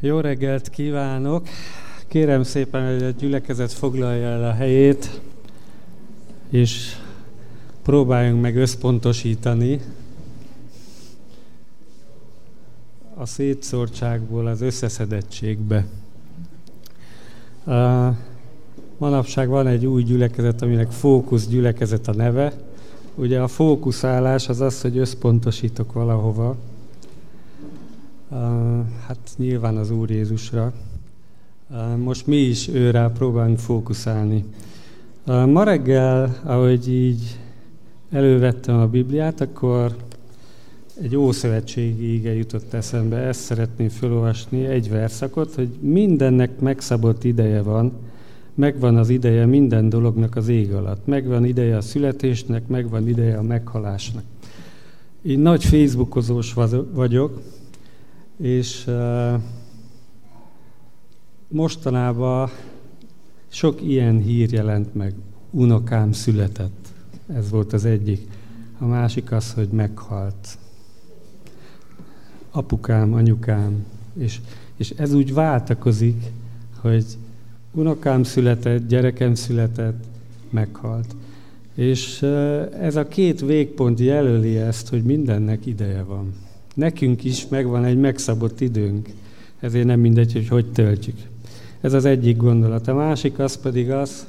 Jó reggelt kívánok! Kérem szépen, hogy a gyülekezet foglalja el a helyét, és próbáljunk meg összpontosítani a szétszórtságból az összeszedettségbe. Manapság van egy új gyülekezet, aminek fókusz gyülekezet a neve. Ugye a fókuszálás az az, hogy összpontosítok valahova, hát nyilván az Úr Jézusra. Most mi is őrá próbálunk fókuszálni. Ma reggel, ahogy így elővettem a Bibliát, akkor egy ószövetségi íge jutott eszembe, ezt szeretném felolvasni, egy verszakot, hogy mindennek megszabott ideje van, megvan az ideje minden dolognak az ég alatt. Megvan ideje a születésnek, megvan ideje a meghalásnak. Én nagy Facebookozós vagyok, és mostanában sok ilyen hír jelent meg. Unokám született. Ez volt az egyik. A másik az, hogy meghalt. Apukám, anyukám. És, és ez úgy váltakozik, hogy unokám született, gyerekem született, meghalt. És ez a két végpont jelöli ezt, hogy mindennek ideje van. Nekünk is megvan egy megszabott időnk, ezért nem mindegy, hogy hogy töltjük. Ez az egyik gondolat. A másik az pedig az,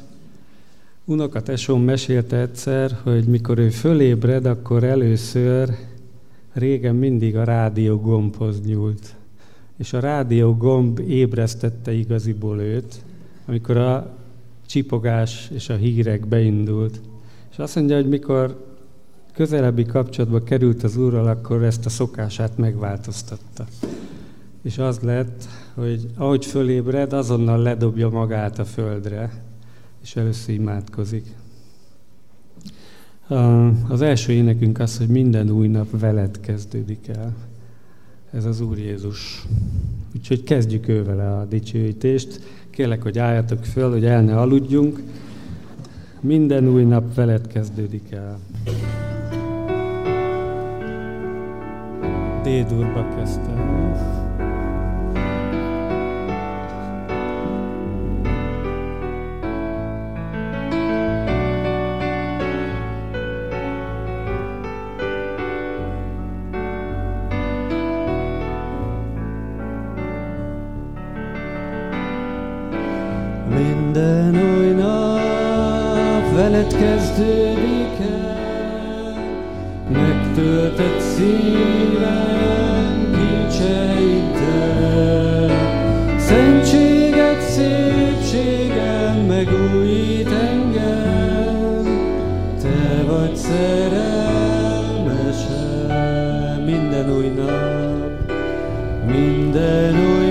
unokatesom mesélte egyszer, hogy mikor ő fölébred, akkor először régen mindig a rádió gombhoz nyúlt. És a rádió gomb ébresztette igaziból őt, amikor a csipogás és a hírek beindult. És azt mondja, hogy mikor közelebbi kapcsolatba került az Úrral, akkor ezt a szokását megváltoztatta. És az lett, hogy ahogy fölébred, azonnal ledobja magát a földre, és először imádkozik. Az első énekünk az, hogy minden új nap veled kezdődik el. Ez az Úr Jézus. Úgyhogy kezdjük ővele a dicsőítést. Kérlek, hogy álljatok föl, hogy el ne aludjunk. Minden új nap veled kezdődik el. D-durba kezdtem. Minden új nap veled kezdődik el, megtöltött szívem lépéseiddel. Szentséged, szépséged megújít engem, Te vagy szerelmesem minden új nap, minden új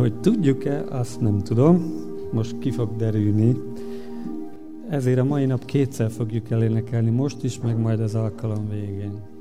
hogy tudjuk-e, azt nem tudom, most ki fog derülni. Ezért a mai nap kétszer fogjuk elénekelni, most is, meg majd az alkalom végén.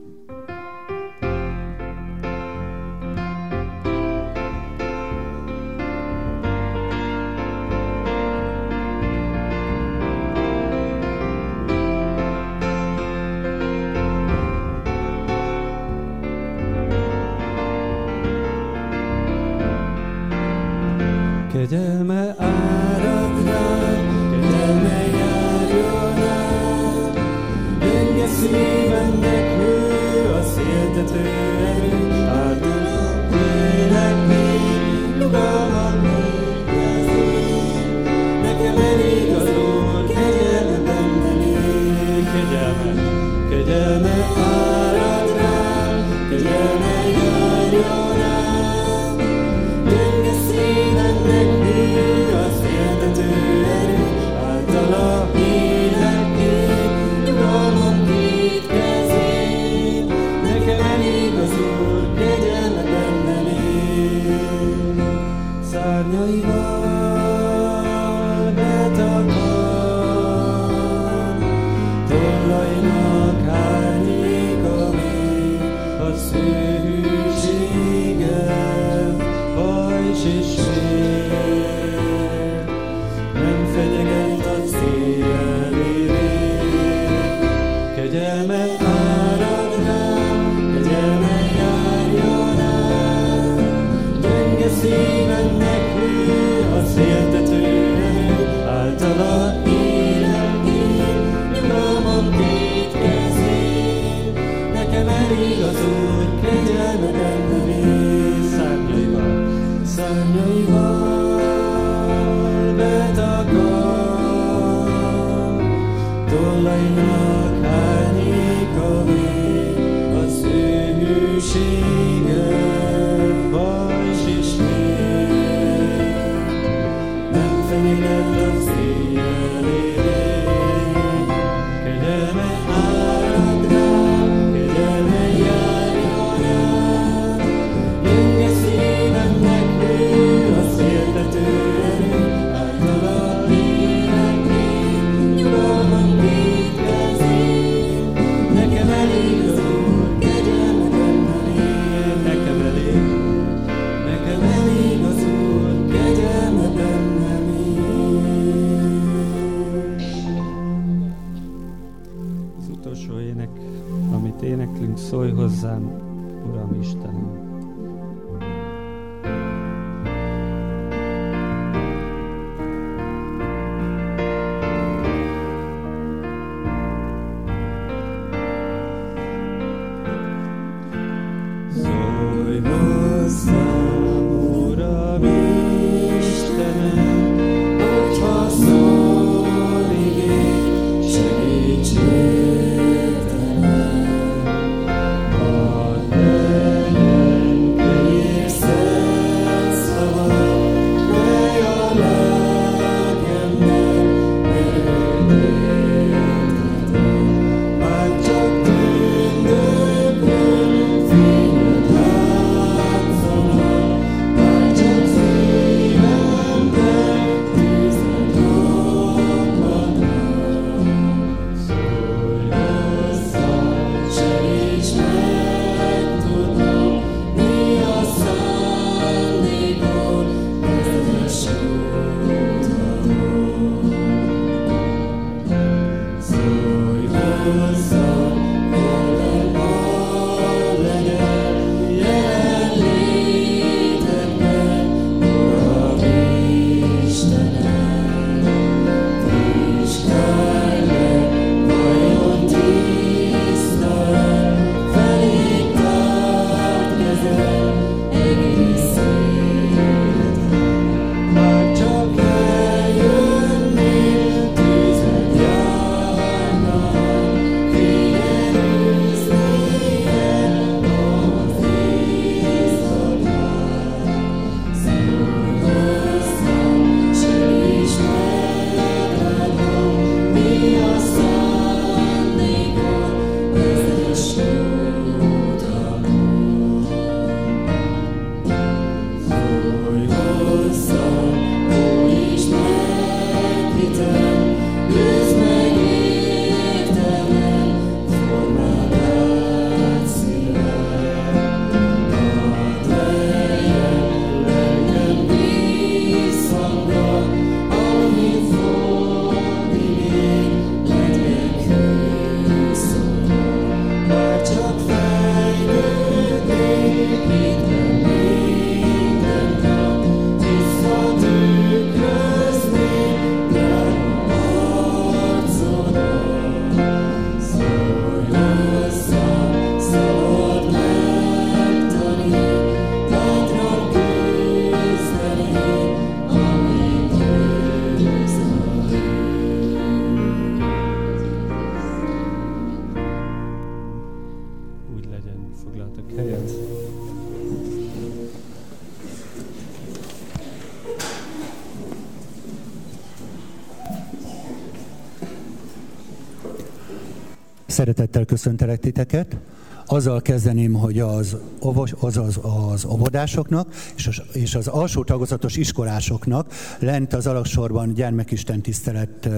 Szeretettel köszöntelek titeket. Azzal kezdeném, hogy az, ovos, az, az, az óvodásoknak és az, és az alsó tagozatos iskolásoknak lent az alaksorban gyermekisten tisztelet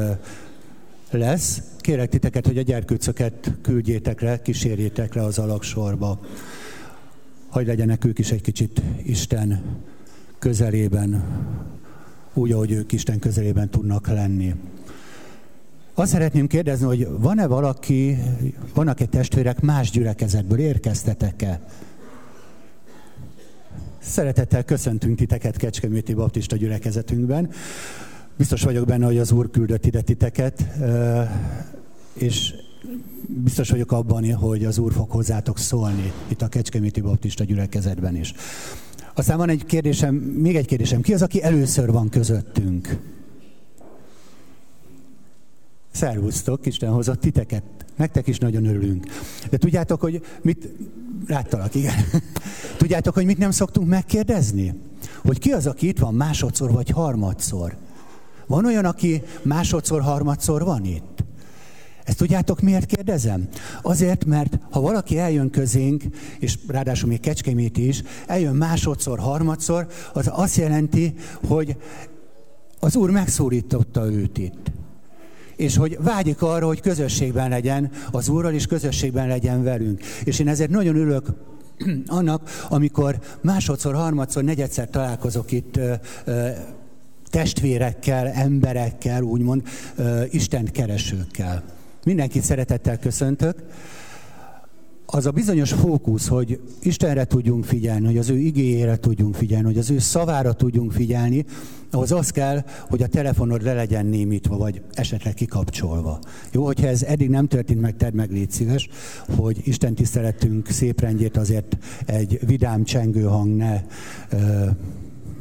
lesz. Kérek titeket, hogy a gyerkőcöket küldjétek le, kísérjétek le az alaksorba. Hogy legyenek ők is egy kicsit Isten közelében, úgy, ahogy ők Isten közelében tudnak lenni. Azt szeretném kérdezni, hogy van-e valaki, vannak-e testvérek más gyülekezetből, érkeztetek-e? Szeretettel köszöntünk titeket Kecskeméti Baptista gyülekezetünkben. Biztos vagyok benne, hogy az Úr küldött ide titeket, és biztos vagyok abban, hogy az Úr fog hozzátok szólni itt a Kecskeméti Baptista gyülekezetben is. Aztán van egy kérdésem, még egy kérdésem. Ki az, aki először van közöttünk? Szervusztok, Isten hozott titeket. Nektek is nagyon örülünk. De tudjátok, hogy mit... Láttalak, igen. Tudjátok, hogy mit nem szoktunk megkérdezni? Hogy ki az, aki itt van másodszor vagy harmadszor? Van olyan, aki másodszor, harmadszor van itt? Ezt tudjátok, miért kérdezem? Azért, mert ha valaki eljön közénk, és ráadásul még Kecskemét is, eljön másodszor, harmadszor, az azt jelenti, hogy az Úr megszólította őt itt és hogy vágyik arra, hogy közösségben legyen az Úrral, és közösségben legyen velünk. És én ezért nagyon ülök annak, amikor másodszor, harmadszor, negyedszer találkozok itt testvérekkel, emberekkel, úgymond ö, Isten keresőkkel. Mindenkit szeretettel köszöntök. Az a bizonyos fókusz, hogy Istenre tudjunk figyelni, hogy az ő igényére tudjunk figyelni, hogy az ő szavára tudjunk figyelni, ahhoz az kell, hogy a telefonod le legyen némítva, vagy esetleg kikapcsolva. Jó, hogyha ez eddig nem történt meg, tedd meg, légy szíves, hogy Isten tiszteletünk szép rendjét azért egy vidám csengő hang ne ö,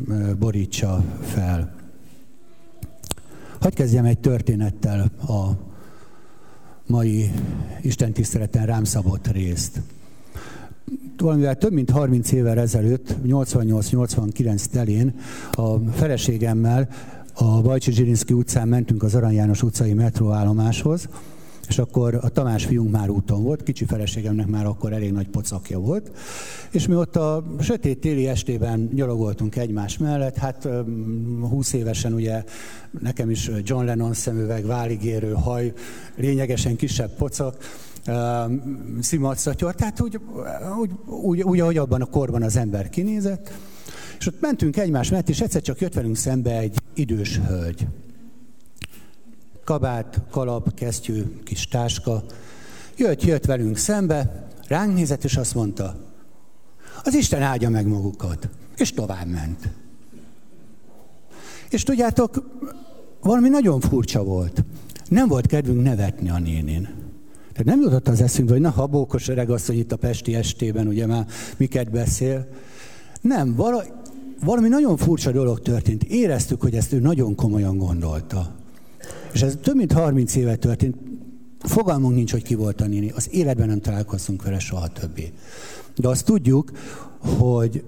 ö, borítsa fel. Hadd kezdjem egy történettel a mai Isten tiszteleten rám szabott részt. Valamivel több mint 30 évvel ezelőtt, 88-89 telén a feleségemmel a Bajcsi Zsirinszki utcán mentünk az Arany János utcai metróállomáshoz, és akkor a Tamás fiunk már úton volt, kicsi feleségemnek már akkor elég nagy pocakja volt, és mi ott a sötét téli estében nyalogoltunk egymás mellett, hát 20 évesen ugye nekem is John Lennon szemüveg, váligérő haj, lényegesen kisebb pocak, szimatszatyor, tehát úgy, úgy, úgy, úgy, ahogy abban a korban az ember kinézett, és ott mentünk egymás mellett, és egyszer csak jött velünk szembe egy idős hölgy kabát, kalap, kesztyű, kis táska. Jött, jött velünk szembe, ránk nézett, és azt mondta, az Isten áldja meg magukat. És tovább ment. És tudjátok, valami nagyon furcsa volt. Nem volt kedvünk nevetni a nénin. Tehát nem jutott az eszünkbe, hogy na, habókos öreg asszony itt a Pesti estében, ugye már miket beszél. Nem, vala, valami nagyon furcsa dolog történt. Éreztük, hogy ezt ő nagyon komolyan gondolta. És ez több mint 30 éve történt. Fogalmunk nincs, hogy ki volt a néni. Az életben nem találkoztunk vele soha többé. De azt tudjuk, hogy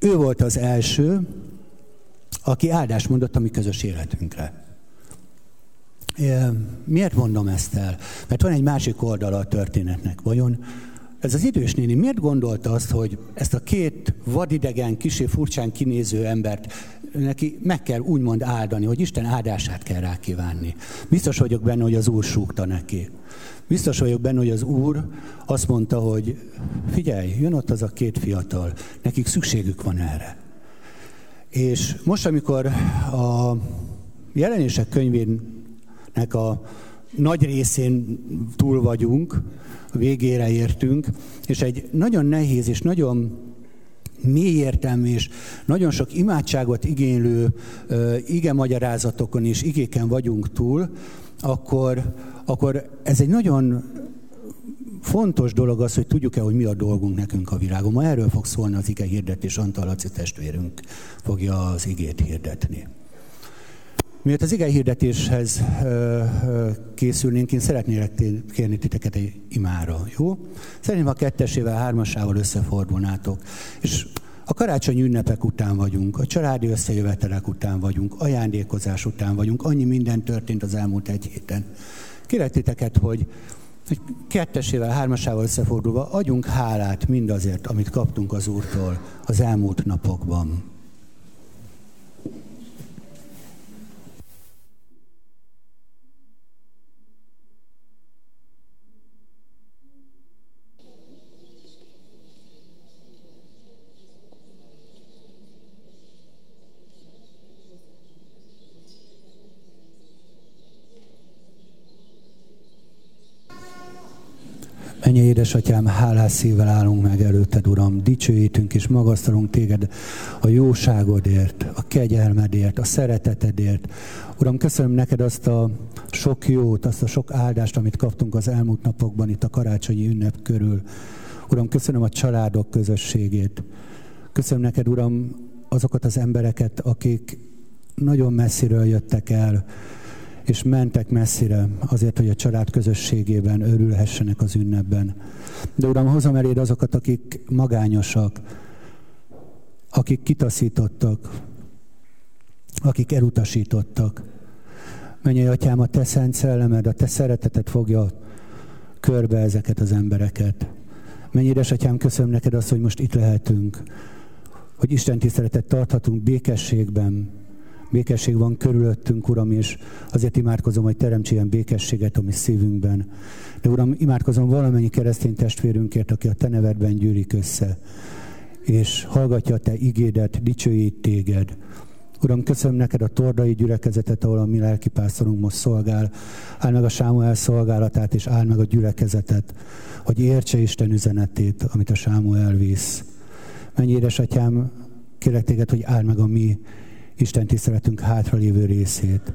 ő volt az első, aki áldást mondott a mi közös életünkre. Miért mondom ezt el? Mert van egy másik oldala a történetnek. Vajon ez az idős néni miért gondolta azt, hogy ezt a két vadidegen, kisé furcsán kinéző embert neki meg kell úgymond áldani, hogy Isten áldását kell rá kívánni. Biztos vagyok benne, hogy az Úr súgta neki. Biztos vagyok benne, hogy az Úr azt mondta, hogy figyelj, jön ott az a két fiatal, nekik szükségük van erre. És most, amikor a jelenések könyvének a nagy részén túl vagyunk, végére értünk, és egy nagyon nehéz és nagyon mély értelmű és nagyon sok imádságot igénylő uh, ige magyarázatokon és igéken vagyunk túl, akkor, akkor ez egy nagyon fontos dolog az, hogy tudjuk-e, hogy mi a dolgunk nekünk a világon. Ma erről fog szólni az ige hirdetés, Antal Laci testvérünk fogja az igét hirdetni. Miért az ige hirdetéshez készülnénk, én szeretnélek kérni titeket egy imára, jó? Szerintem a kettesével, hármasával összefordulnátok. És a karácsonyi ünnepek után vagyunk, a családi összejövetelek után vagyunk, ajándékozás után vagyunk, annyi minden történt az elmúlt egy héten. Kérek titeket, hogy hogy kettesével, hármasával összefordulva adjunk hálát mindazért, amit kaptunk az Úrtól az elmúlt napokban. Ennyi édesatyám, hálás szívvel állunk meg előtted, Uram, dicsőítünk és magasztalunk téged a jóságodért, a kegyelmedért, a szeretetedért. Uram, köszönöm neked azt a sok jót, azt a sok áldást, amit kaptunk az elmúlt napokban itt a karácsonyi ünnep körül. Uram, köszönöm a családok közösségét. Köszönöm neked, Uram, azokat az embereket, akik nagyon messziről jöttek el, és mentek messzire azért, hogy a család közösségében örülhessenek az ünnepben. De Uram, hozom eléd azokat, akik magányosak, akik kitaszítottak, akik elutasítottak. Menj, Atyám, a Te szent szellemed, a Te szereteted fogja körbe ezeket az embereket. Menj, édesatyám, köszönöm neked azt, hogy most itt lehetünk, hogy Isten tiszteletet tarthatunk békességben, békesség van körülöttünk, Uram, és azért imádkozom, hogy teremts ilyen békességet a mi szívünkben. De Uram, imádkozom valamennyi keresztény testvérünkért, aki a Te nevedben gyűlik össze, és hallgatja a Te igédet, dicsőít téged. Uram, köszönöm neked a tordai gyülekezetet, ahol a mi lelkipásztorunk most szolgál. Áld meg a Sámuel szolgálatát, és áld meg a gyülekezetet, hogy értse Isten üzenetét, amit a Sámuel visz. Mennyi édesatyám, kérlek téged, hogy áld meg a mi Isten tiszteletünk hátralévő részét.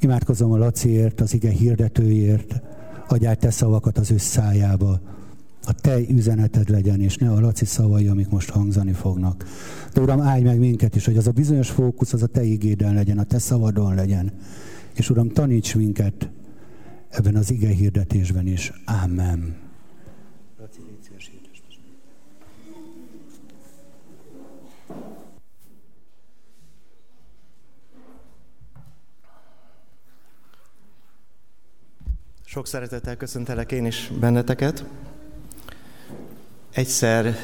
Imádkozom a Laciért, az ige hirdetőért, adjál te szavakat az ő szájába. A te üzeneted legyen, és ne a Laci szavai, amik most hangzani fognak. De Uram, állj meg minket is, hogy az a bizonyos fókusz az a te igéden legyen, a te szavadon legyen. És Uram, taníts minket ebben az ige hirdetésben is. Amen. Sok szeretettel köszöntelek én is benneteket. Egyszer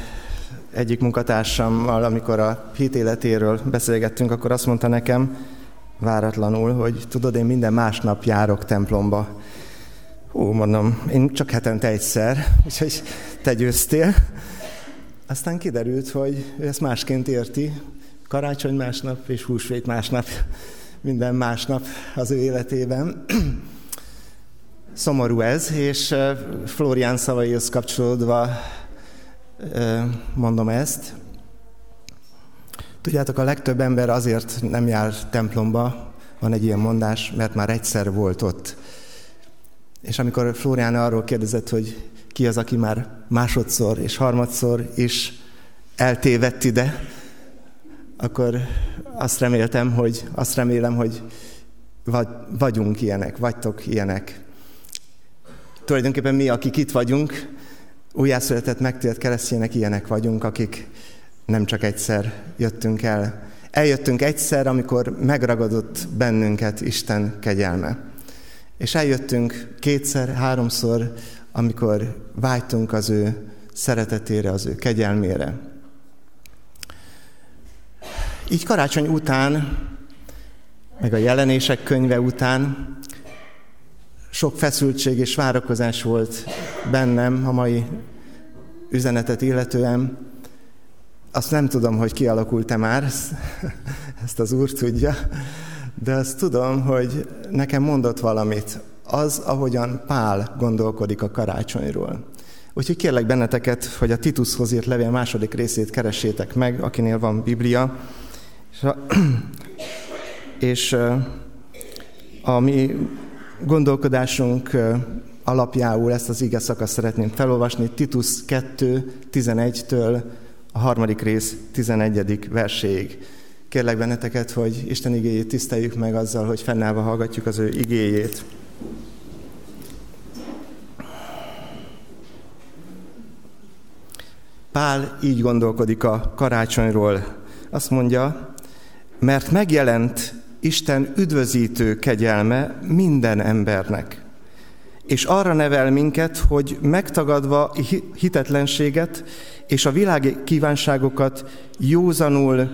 egyik munkatársammal, amikor a hit életéről beszélgettünk, akkor azt mondta nekem váratlanul, hogy tudod, én minden másnap járok templomba. Hú, mondom, én csak hetente egyszer, úgyhogy te győztél. Aztán kiderült, hogy ő ezt másként érti. Karácsony másnap és húsvét másnap, minden másnap az ő életében. Szomorú ez, és Florián szavaihoz kapcsolódva mondom ezt. Tudjátok, a legtöbb ember azért nem jár templomba, van egy ilyen mondás, mert már egyszer volt ott. És amikor Flórián arról kérdezett, hogy ki az, aki már másodszor és harmadszor is eltévedt ide, akkor azt reméltem, hogy azt remélem, hogy vagyunk ilyenek, vagytok ilyenek. Tulajdonképpen mi, akik itt vagyunk, újjászületett, megtért keresztjének ilyenek vagyunk, akik nem csak egyszer jöttünk el. Eljöttünk egyszer, amikor megragadott bennünket Isten kegyelme. És eljöttünk kétszer, háromszor, amikor vágytunk az ő szeretetére, az ő kegyelmére. Így karácsony után, meg a jelenések könyve után sok feszültség és várakozás volt bennem a mai üzenetet illetően. Azt nem tudom, hogy kialakult-e már, ezt az Úr tudja, de azt tudom, hogy nekem mondott valamit. Az, ahogyan Pál gondolkodik a karácsonyról. Úgyhogy kérlek benneteket, hogy a Titushoz írt levél második részét keressétek meg, akinél van Biblia. És a, és a mi gondolkodásunk alapjául ezt az ige szakaszt szeretném felolvasni, Titus 2, 11-től a harmadik rész 11. verséig. Kérlek benneteket, hogy Isten igéjét tiszteljük meg azzal, hogy fennállva hallgatjuk az ő igéjét. Pál így gondolkodik a karácsonyról. Azt mondja, mert megjelent Isten üdvözítő kegyelme minden embernek. És arra nevel minket, hogy megtagadva hitetlenséget és a világi kívánságokat józanul,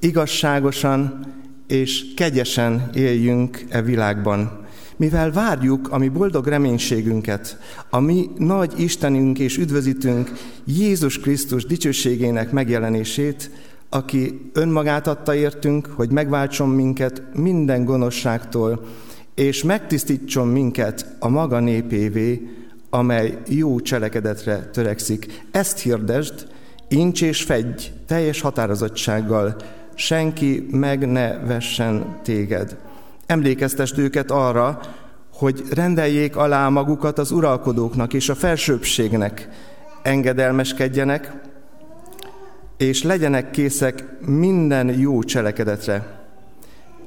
igazságosan és kegyesen éljünk e világban. Mivel várjuk a mi boldog reménységünket, a mi nagy Istenünk és üdvözítünk Jézus Krisztus dicsőségének megjelenését, aki önmagát adta értünk, hogy megváltson minket minden gonoszságtól, és megtisztítson minket a maga népévé, amely jó cselekedetre törekszik. Ezt hirdesd, incs és fegy teljes határozottsággal, senki meg ne vessen téged. Emlékeztest őket arra, hogy rendeljék alá magukat az uralkodóknak és a felsőbbségnek, engedelmeskedjenek, és legyenek készek minden jó cselekedetre.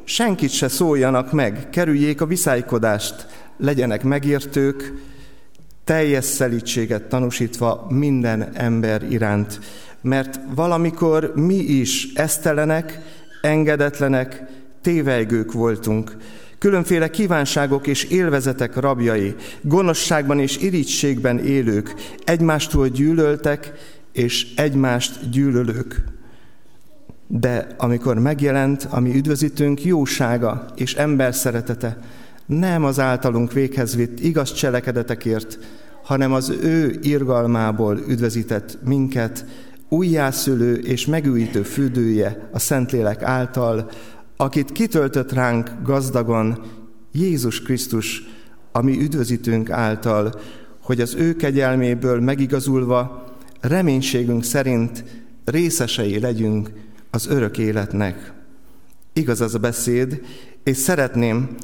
Senkit se szóljanak meg, kerüljék a viszálykodást, legyenek megértők, teljes szelítséget tanúsítva minden ember iránt. Mert valamikor mi is esztelenek, engedetlenek, tévejgők voltunk, különféle kívánságok és élvezetek rabjai, gonoszságban és irítségben élők, egymástól gyűlöltek, és egymást gyűlölők. De amikor megjelent a mi üdvözítőnk jósága és ember szeretete, nem az általunk véghez vitt igaz cselekedetekért, hanem az ő irgalmából üdvözített minket, újjászülő és megújítő fürdője a Szentlélek által, akit kitöltött ránk gazdagon Jézus Krisztus, ami üdvözítőnk által, hogy az ő kegyelméből megigazulva reménységünk szerint részesei legyünk az örök életnek. Igaz az a beszéd, és szeretném,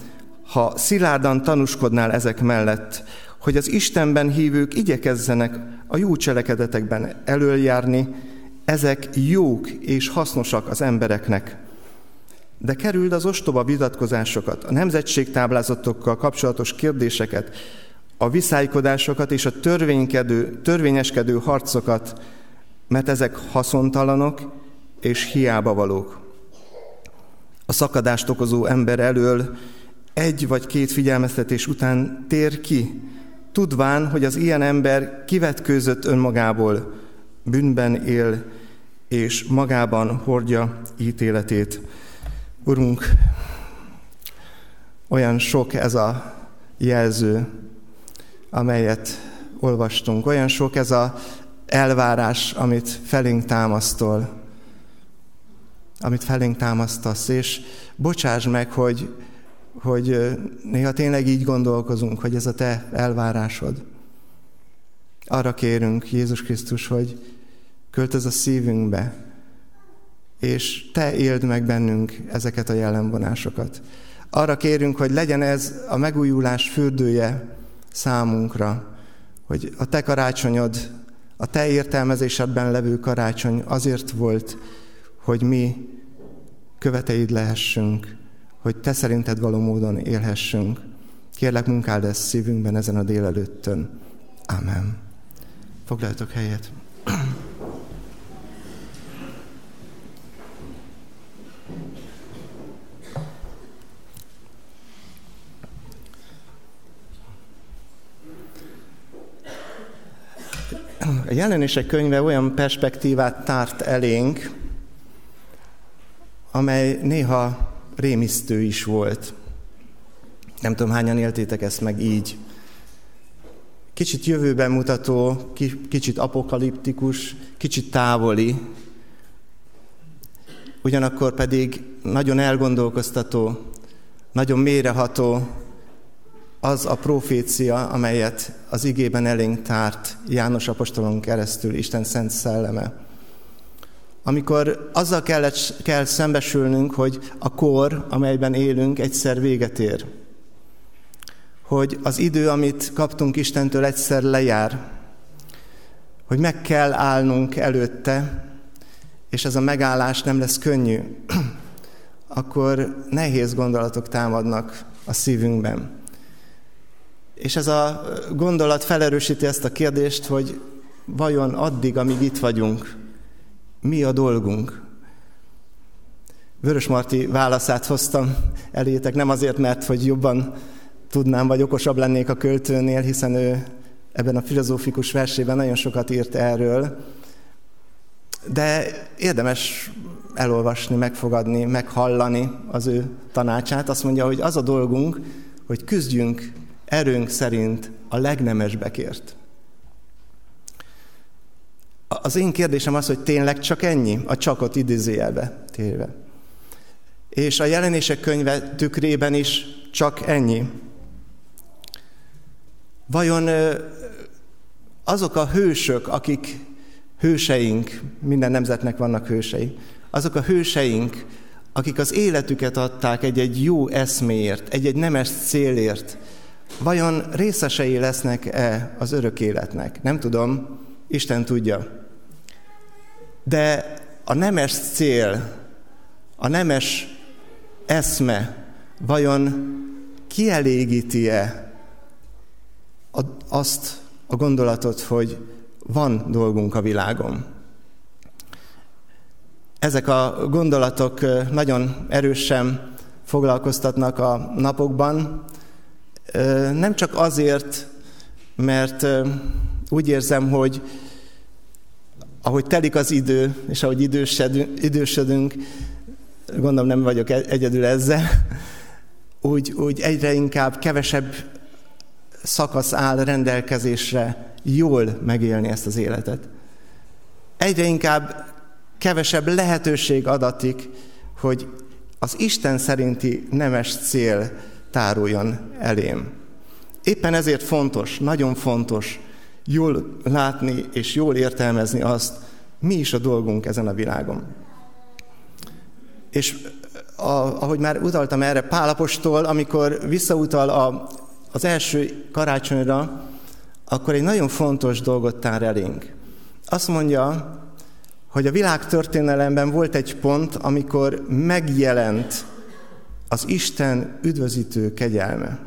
ha szilárdan tanúskodnál ezek mellett, hogy az Istenben hívők igyekezzenek a jó cselekedetekben előjárni, ezek jók és hasznosak az embereknek. De kerüld az ostoba vitatkozásokat, a nemzetségtáblázatokkal kapcsolatos kérdéseket, a viszálykodásokat és a törvénykedő, törvényeskedő harcokat, mert ezek haszontalanok és hiába valók. A szakadást okozó ember elől egy vagy két figyelmeztetés után tér ki, tudván, hogy az ilyen ember kivetkőzött önmagából, bűnben él, és magában hordja ítéletét. Urunk, olyan sok ez a jelző, amelyet olvastunk, olyan sok ez a elvárás, amit felénk támasztol, amit felénk támasztasz, és bocsáss meg, hogy, hogy néha tényleg így gondolkozunk, hogy ez a te elvárásod. Arra kérünk, Jézus Krisztus, hogy költöz a szívünkbe, és te éld meg bennünk ezeket a jellemvonásokat. Arra kérünk, hogy legyen ez a megújulás fürdője számunkra, hogy a te karácsonyod, a te értelmezésedben levő karácsony azért volt, hogy mi követeid lehessünk, hogy te szerinted való módon élhessünk. Kérlek, munkáld ezt szívünkben ezen a délelőttön. Amen. Foglaljatok helyet. A jelenések könyve olyan perspektívát tárt elénk, amely néha rémisztő is volt. Nem tudom, hányan éltétek ezt meg így. Kicsit jövőben mutató, kicsit apokaliptikus, kicsit távoli, ugyanakkor pedig nagyon elgondolkoztató, nagyon méreható, az a profécia, amelyet az igében elénk tárt János apostolon keresztül Isten szent szelleme. Amikor azzal kell, kell szembesülnünk, hogy a kor, amelyben élünk, egyszer véget ér. Hogy az idő, amit kaptunk Istentől, egyszer lejár. Hogy meg kell állnunk előtte, és ez a megállás nem lesz könnyű. Akkor nehéz gondolatok támadnak a szívünkben. És ez a gondolat felerősíti ezt a kérdést, hogy vajon addig, amíg itt vagyunk, mi a dolgunk? Vörös Marti válaszát hoztam elétek, nem azért, mert hogy jobban tudnám, vagy okosabb lennék a költőnél, hiszen ő ebben a filozófikus versében nagyon sokat írt erről, de érdemes elolvasni, megfogadni, meghallani az ő tanácsát. Azt mondja, hogy az a dolgunk, hogy küzdjünk erőnk szerint a legnemesbekért. Az én kérdésem az, hogy tényleg csak ennyi? A csakot idézőjelbe térve. És a jelenések könyve tükrében is csak ennyi. Vajon azok a hősök, akik hőseink, minden nemzetnek vannak hősei, azok a hőseink, akik az életüket adták egy-egy jó eszméért, egy-egy nemes célért, vajon részesei lesznek-e az örök életnek? Nem tudom, Isten tudja. De a nemes cél, a nemes eszme vajon kielégíti-e azt a gondolatot, hogy van dolgunk a világon? Ezek a gondolatok nagyon erősen foglalkoztatnak a napokban, nem csak azért, mert úgy érzem, hogy ahogy telik az idő, és ahogy idősödünk, idősödünk gondolom nem vagyok e-, egyedül ezzel, úgy, úgy egyre inkább kevesebb szakasz áll rendelkezésre jól megélni ezt az életet. Egyre inkább kevesebb lehetőség adatik, hogy az Isten szerinti nemes cél táruljon elém. Éppen ezért fontos, nagyon fontos jól látni és jól értelmezni azt, mi is a dolgunk ezen a világon. És a, ahogy már utaltam erre, Pálapostól, amikor visszautal a, az első karácsonyra, akkor egy nagyon fontos dolgot tár elénk. Azt mondja, hogy a világ történelemben volt egy pont, amikor megjelent az Isten üdvözítő kegyelme.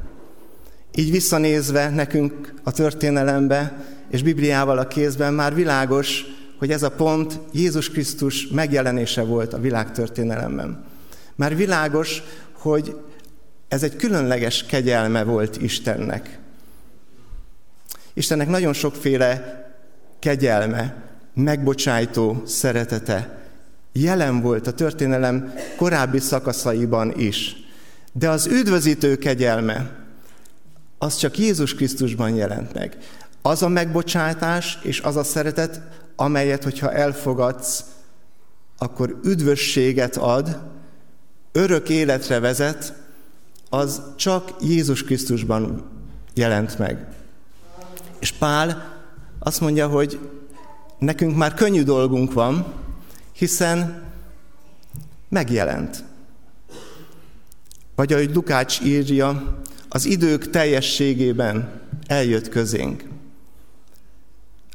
Így visszanézve nekünk a történelembe, és Bibliával a kézben már világos, hogy ez a pont Jézus Krisztus megjelenése volt a világ történelemben. Már világos, hogy ez egy különleges kegyelme volt Istennek. Istennek nagyon sokféle kegyelme, megbocsájtó szeretete jelen volt a történelem korábbi szakaszaiban is. De az üdvözítő kegyelme, az csak Jézus Krisztusban jelent meg. Az a megbocsátás és az a szeretet, amelyet, hogyha elfogadsz, akkor üdvösséget ad, örök életre vezet, az csak Jézus Krisztusban jelent meg. És Pál azt mondja, hogy nekünk már könnyű dolgunk van, hiszen megjelent. Vagy ahogy Lukács írja, az idők teljességében eljött közénk.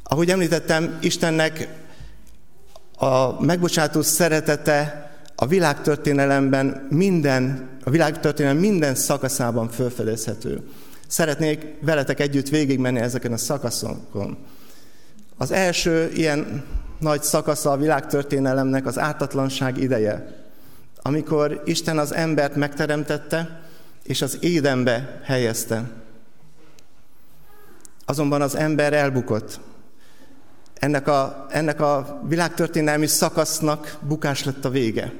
Ahogy említettem, Istennek a megbocsátó szeretete a világtörténelemben minden, a világtörténelem minden szakaszában felfedezhető. Szeretnék veletek együtt végigmenni ezeken a szakaszokon. Az első ilyen nagy szakasza a világtörténelemnek az ártatlanság ideje, amikor Isten az embert megteremtette, és az édenbe helyezte. Azonban az ember elbukott. Ennek a, ennek a világtörténelmi szakasznak bukás lett a vége.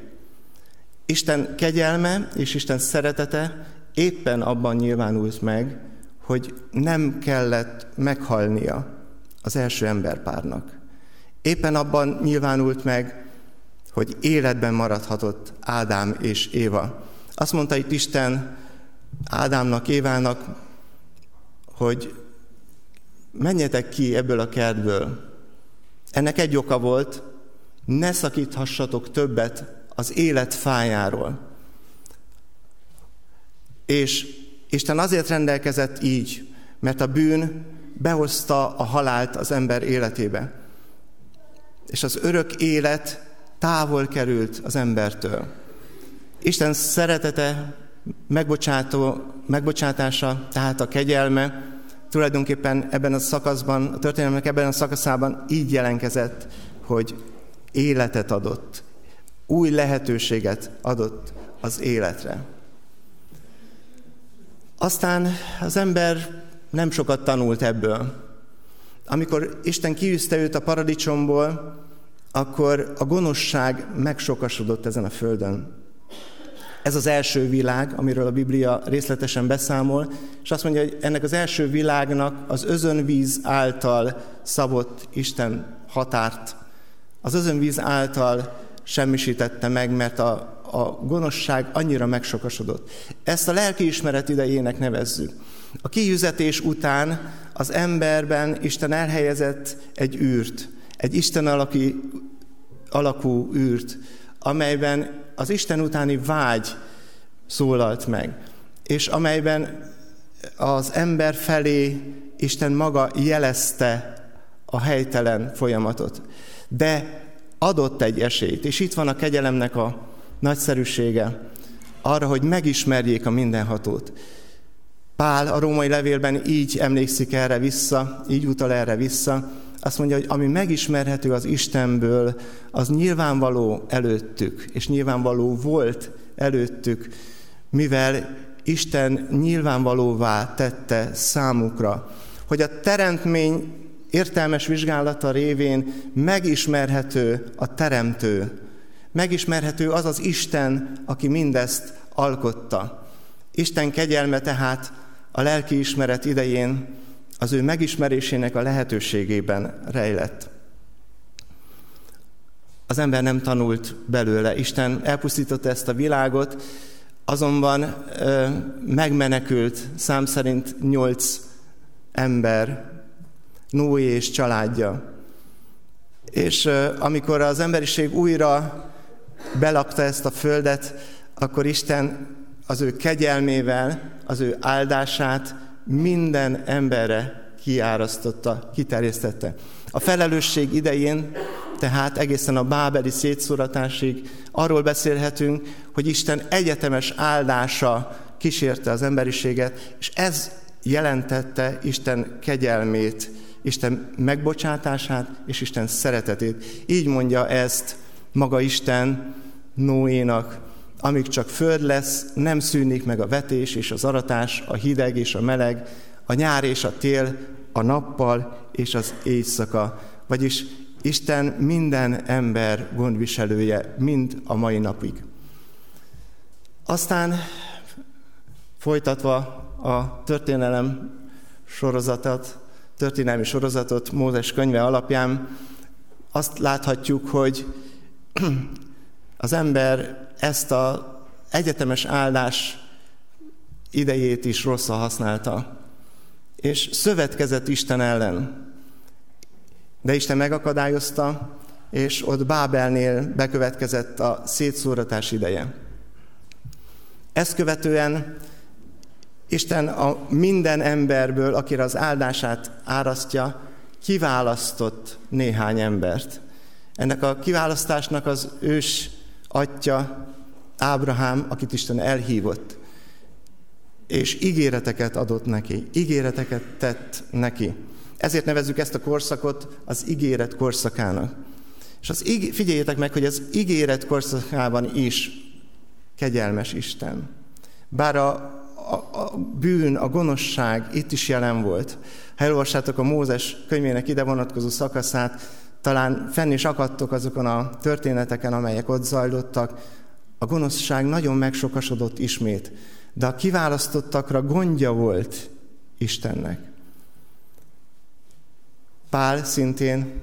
Isten kegyelme és Isten szeretete éppen abban nyilvánult meg, hogy nem kellett meghalnia az első emberpárnak. Éppen abban nyilvánult meg, hogy életben maradhatott Ádám és Éva. Azt mondta itt Isten Ádámnak, Évának, hogy menjetek ki ebből a kertből. Ennek egy oka volt, ne szakíthassatok többet az élet fájáról. És Isten azért rendelkezett így, mert a bűn behozta a halált az ember életébe. És az örök élet távol került az embertől. Isten szeretete, megbocsátó, megbocsátása, tehát a kegyelme, tulajdonképpen ebben a szakaszban, a történelmek ebben a szakaszában így jelenkezett, hogy életet adott, új lehetőséget adott az életre. Aztán az ember nem sokat tanult ebből. Amikor Isten kiűzte őt a paradicsomból, akkor a gonoszság megsokasodott ezen a földön. Ez az első világ, amiről a Biblia részletesen beszámol, és azt mondja, hogy ennek az első világnak az özönvíz által szabott Isten határt, az özönvíz által semmisítette meg, mert a, a gonoszság annyira megsokasodott. Ezt a lelkiismeret idejének nevezzük. A kiüzetés után az emberben Isten elhelyezett egy űrt, egy Isten alaki, alakú űrt, amelyben az Isten utáni vágy szólalt meg, és amelyben az ember felé Isten maga jelezte a helytelen folyamatot. De adott egy esélyt, és itt van a kegyelemnek a nagyszerűsége, arra, hogy megismerjék a mindenhatót. Pál a római levélben így emlékszik erre vissza, így utal erre vissza, azt mondja, hogy ami megismerhető az Istenből, az nyilvánvaló előttük, és nyilvánvaló volt előttük, mivel Isten nyilvánvalóvá tette számukra, hogy a teremtmény értelmes vizsgálata révén megismerhető a teremtő, megismerhető az az Isten, aki mindezt alkotta. Isten kegyelme tehát a lelki ismeret idején az ő megismerésének a lehetőségében rejlett. az ember nem tanult belőle. Isten elpusztította ezt a világot, azonban ö, megmenekült szám szerint nyolc ember, Noé és családja. És ö, amikor az emberiség újra belakta ezt a földet, akkor Isten az ő kegyelmével, az ő áldását minden emberre kiárasztotta, kiterjesztette. A felelősség idején, tehát egészen a bábeli szétszóratásig arról beszélhetünk, hogy Isten egyetemes áldása kísérte az emberiséget, és ez jelentette Isten kegyelmét, Isten megbocsátását és Isten szeretetét. Így mondja ezt maga Isten Noénak, amíg csak föld lesz, nem szűnik meg a vetés és az aratás, a hideg és a meleg, a nyár és a tél, a nappal és az éjszaka. Vagyis Isten minden ember gondviselője, mind a mai napig. Aztán folytatva a történelem sorozatot, történelmi sorozatot Mózes könyve alapján azt láthatjuk, hogy az ember ezt az egyetemes áldás idejét is rosszul használta, és szövetkezett Isten ellen. De Isten megakadályozta, és ott Bábelnél bekövetkezett a szétszóratás ideje. Ezt követően Isten a minden emberből, akire az áldását árasztja, kiválasztott néhány embert. Ennek a kiválasztásnak az ős atya Ábrahám, akit Isten elhívott, és ígéreteket adott neki, ígéreteket tett neki. Ezért nevezzük ezt a korszakot az ígéret korszakának. És az figyeljétek meg, hogy az ígéret korszakában is kegyelmes Isten. Bár a, a, a bűn, a gonoszság itt is jelen volt. Ha elolvassátok a Mózes könyvének ide vonatkozó szakaszát, talán fenn is akadtok azokon a történeteken, amelyek ott zajlottak. A gonoszság nagyon megsokasodott ismét, de a kiválasztottakra gondja volt Istennek. Pál szintén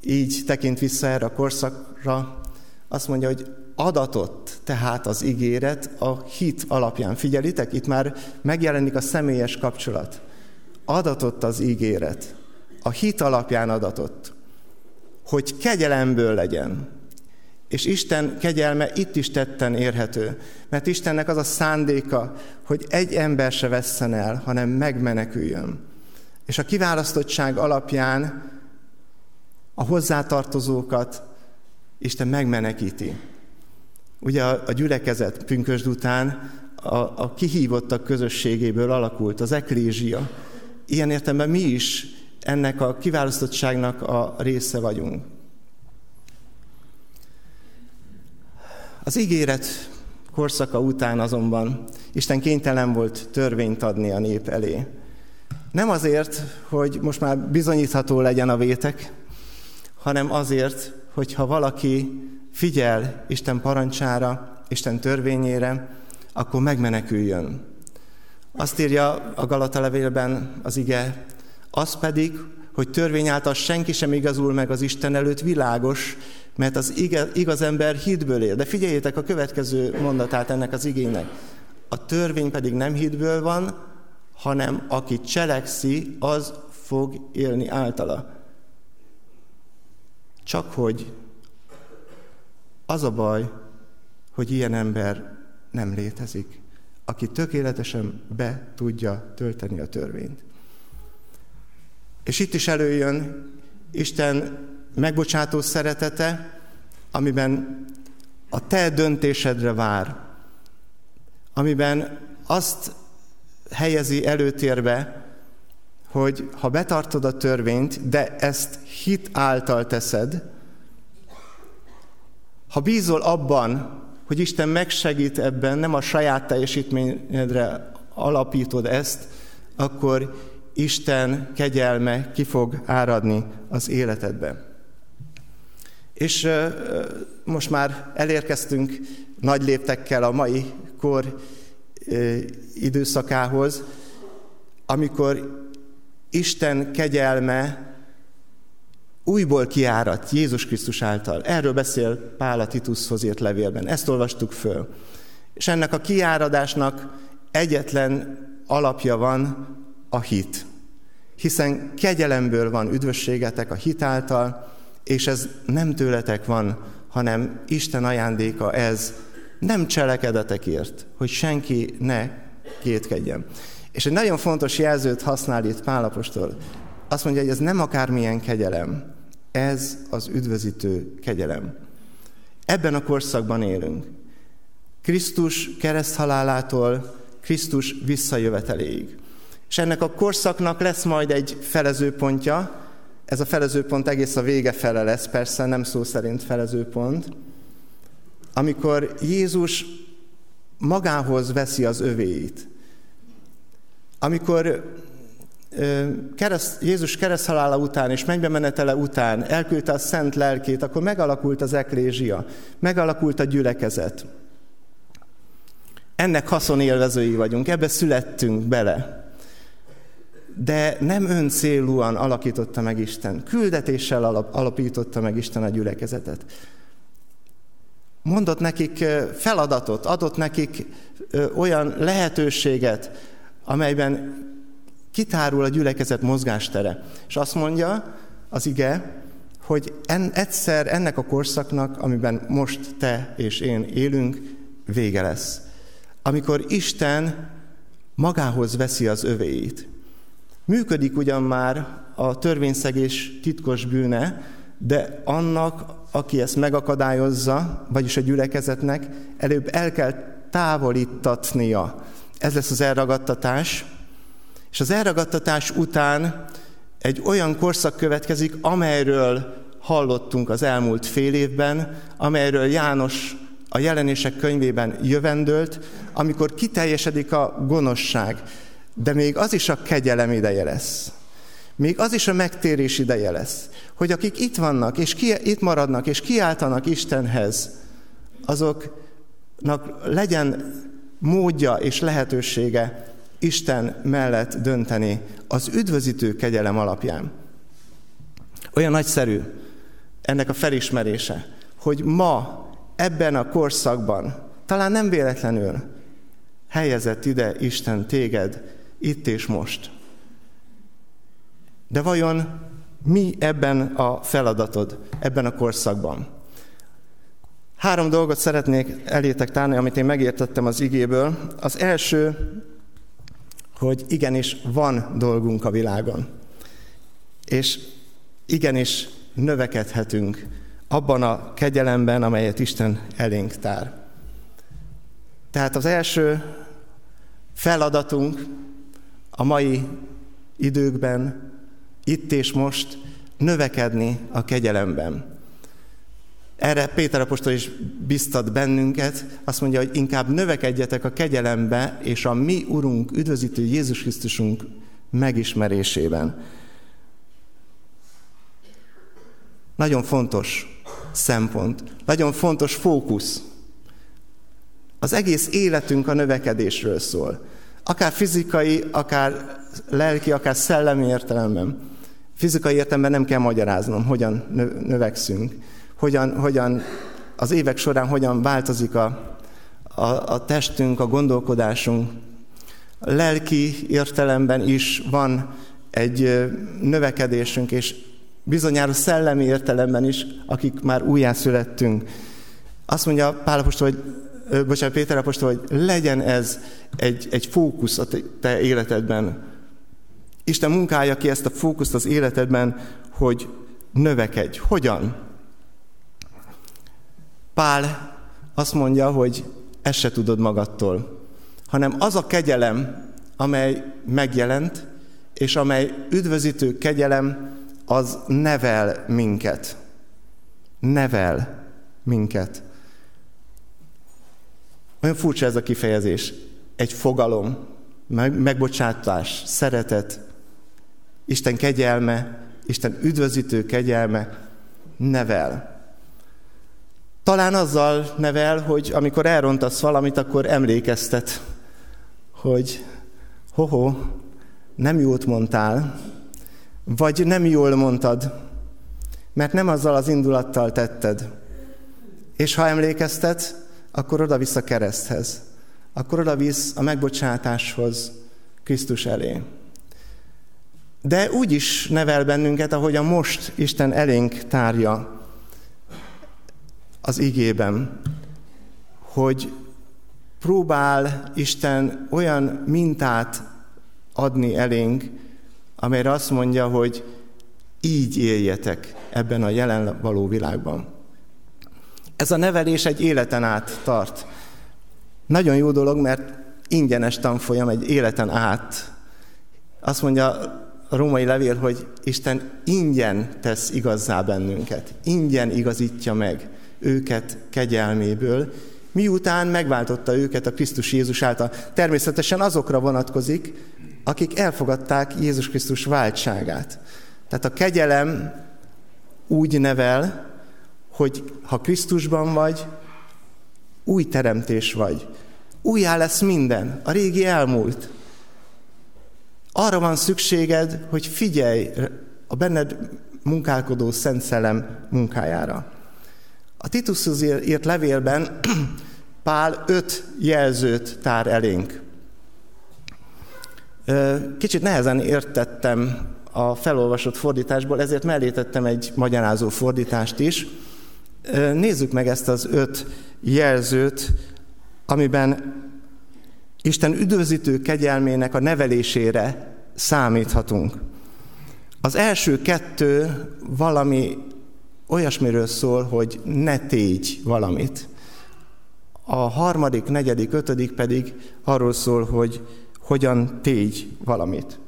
így tekint vissza erre a korszakra, azt mondja, hogy adatott tehát az ígéret a hit alapján. Figyelitek, itt már megjelenik a személyes kapcsolat. Adatott az ígéret. A hit alapján adatott hogy kegyelemből legyen. És Isten kegyelme itt is tetten érhető, mert Istennek az a szándéka, hogy egy ember se vesszen el, hanem megmeneküljön. És a kiválasztottság alapján a hozzátartozókat Isten megmenekíti. Ugye a, gyülekezet pünkösd után a, a kihívottak közösségéből alakult az eklézsia. Ilyen értelemben mi is ennek a kiválasztottságnak a része vagyunk. Az ígéret korszaka után azonban Isten kénytelen volt törvényt adni a nép elé. Nem azért, hogy most már bizonyítható legyen a vétek, hanem azért, hogy ha valaki figyel Isten parancsára, Isten törvényére, akkor megmeneküljön. Azt írja a Galata levélben az ige, az pedig, hogy törvény által senki sem igazul meg az Isten előtt világos, mert az igaz, ember hitből él. De figyeljétek a következő mondatát ennek az igénynek. A törvény pedig nem hitből van, hanem aki cselekszi, az fog élni általa. Csak hogy az a baj, hogy ilyen ember nem létezik, aki tökéletesen be tudja tölteni a törvényt. És itt is előjön Isten megbocsátó szeretete, amiben a te döntésedre vár, amiben azt helyezi előtérbe, hogy ha betartod a törvényt, de ezt hit által teszed, ha bízol abban, hogy Isten megsegít ebben, nem a saját teljesítményedre alapítod ezt, akkor Isten kegyelme ki fog áradni az életedbe. És most már elérkeztünk nagy léptekkel a mai kor időszakához, amikor Isten kegyelme újból kiárat Jézus Krisztus által. Erről beszél Pál a Titushoz írt levélben. Ezt olvastuk föl. És ennek a kiáradásnak egyetlen alapja van a hit. Hiszen kegyelemből van üdvösségetek a hit által, és ez nem tőletek van, hanem Isten ajándéka ez, nem cselekedetekért, hogy senki ne kétkedjen. És egy nagyon fontos jelzőt használ itt Pálapostól. Azt mondja, hogy ez nem akármilyen kegyelem, ez az üdvözítő kegyelem. Ebben a korszakban élünk. Krisztus kereszthalálától Krisztus visszajöveteléig. És ennek a korszaknak lesz majd egy felezőpontja, ez a felezőpont egész a vége fele lesz, persze nem szó szerint felezőpont, amikor Jézus magához veszi az övéit. Amikor kereszt, Jézus kereszthalála után és mennybe menetele után elküldte a szent lelkét, akkor megalakult az eklézsia, megalakult a gyülekezet. Ennek haszonélvezői vagyunk, ebbe születtünk bele. De nem öncélúan alakította meg Isten, küldetéssel alap, alapította meg Isten a gyülekezetet. Mondott nekik feladatot, adott nekik olyan lehetőséget, amelyben kitárul a gyülekezet mozgástere. És azt mondja az ige, hogy en, egyszer ennek a korszaknak, amiben most te és én élünk, vége lesz. Amikor Isten magához veszi az övéit. Működik ugyan már a törvényszegés titkos bűne, de annak, aki ezt megakadályozza, vagyis a gyülekezetnek, előbb el kell távolítatnia. Ez lesz az elragadtatás, és az elragadtatás után egy olyan korszak következik, amelyről hallottunk az elmúlt fél évben, amelyről János a jelenések könyvében jövendőlt, amikor kiteljesedik a gonoszság, de még az is a kegyelem ideje lesz. Még az is a megtérés ideje lesz, hogy akik itt vannak, és ki, itt maradnak, és kiáltanak Istenhez, azoknak legyen módja és lehetősége Isten mellett dönteni az üdvözítő kegyelem alapján. Olyan nagyszerű ennek a felismerése, hogy ma ebben a korszakban, talán nem véletlenül helyezett ide Isten téged, itt és most. De vajon mi ebben a feladatod, ebben a korszakban? Három dolgot szeretnék elétek tárni, amit én megértettem az igéből. Az első hogy igenis van dolgunk a világon. És igenis növekedhetünk abban a kegyelemben, amelyet Isten elénk tár. Tehát az első feladatunk a mai időkben, itt és most növekedni a kegyelemben. Erre Péter apostol is biztat bennünket, azt mondja, hogy inkább növekedjetek a kegyelembe és a mi Urunk, üdvözítő Jézus Krisztusunk megismerésében. Nagyon fontos szempont, nagyon fontos fókusz. Az egész életünk a növekedésről szól. Akár fizikai, akár lelki, akár szellemi értelemben. Fizikai értelemben nem kell magyaráznom, hogyan növekszünk hogyan, hogyan az évek során hogyan változik a, a, a testünk, a gondolkodásunk. A lelki értelemben is van egy növekedésünk, és bizonyára szellemi értelemben is, akik már újjászülettünk. Azt mondja Pál apostol, hogy bocsánat, Péter apostol, hogy legyen ez egy, egy fókusz a te életedben. Isten munkálja ki ezt a fókuszt az életedben, hogy növekedj. Hogyan? Pál azt mondja, hogy ezt se tudod magadtól, hanem az a kegyelem, amely megjelent, és amely üdvözítő kegyelem, az nevel minket. Nevel minket. Olyan furcsa ez a kifejezés. Egy fogalom, meg, megbocsátás, szeretet, Isten kegyelme, Isten üdvözítő kegyelme nevel. Talán azzal nevel, hogy amikor elrontasz valamit, akkor emlékeztet, hogy hoho, nem jót mondtál, vagy nem jól mondtad, mert nem azzal az indulattal tetted. És ha emlékeztet, akkor oda visz a kereszthez. Akkor oda visz a megbocsátáshoz, Krisztus elé. De úgy is nevel bennünket, ahogy a most Isten elénk tárja az igében, hogy próbál Isten olyan mintát adni elénk, amelyre azt mondja, hogy így éljetek ebben a jelen való világban. Ez a nevelés egy életen át tart. Nagyon jó dolog, mert ingyenes tanfolyam egy életen át. Azt mondja a római levél, hogy Isten ingyen tesz igazzá bennünket, ingyen igazítja meg őket kegyelméből, miután megváltotta őket a Krisztus Jézus által. Természetesen azokra vonatkozik, akik elfogadták Jézus Krisztus váltságát. Tehát a kegyelem úgy nevel, hogy ha Krisztusban vagy, új teremtés vagy. Újjá lesz minden, a régi elmúlt. Arra van szükséged, hogy figyelj a benned munkálkodó Szent Szellem munkájára. A Titushoz írt levélben Pál öt jelzőt tár elénk. Kicsit nehezen értettem a felolvasott fordításból, ezért mellé tettem egy magyarázó fordítást is. Nézzük meg ezt az öt jelzőt, amiben Isten üdvözítő kegyelmének a nevelésére számíthatunk. Az első kettő valami olyasmiről szól, hogy ne tégy valamit. A harmadik, negyedik, ötödik pedig arról szól, hogy hogyan tégy valamit.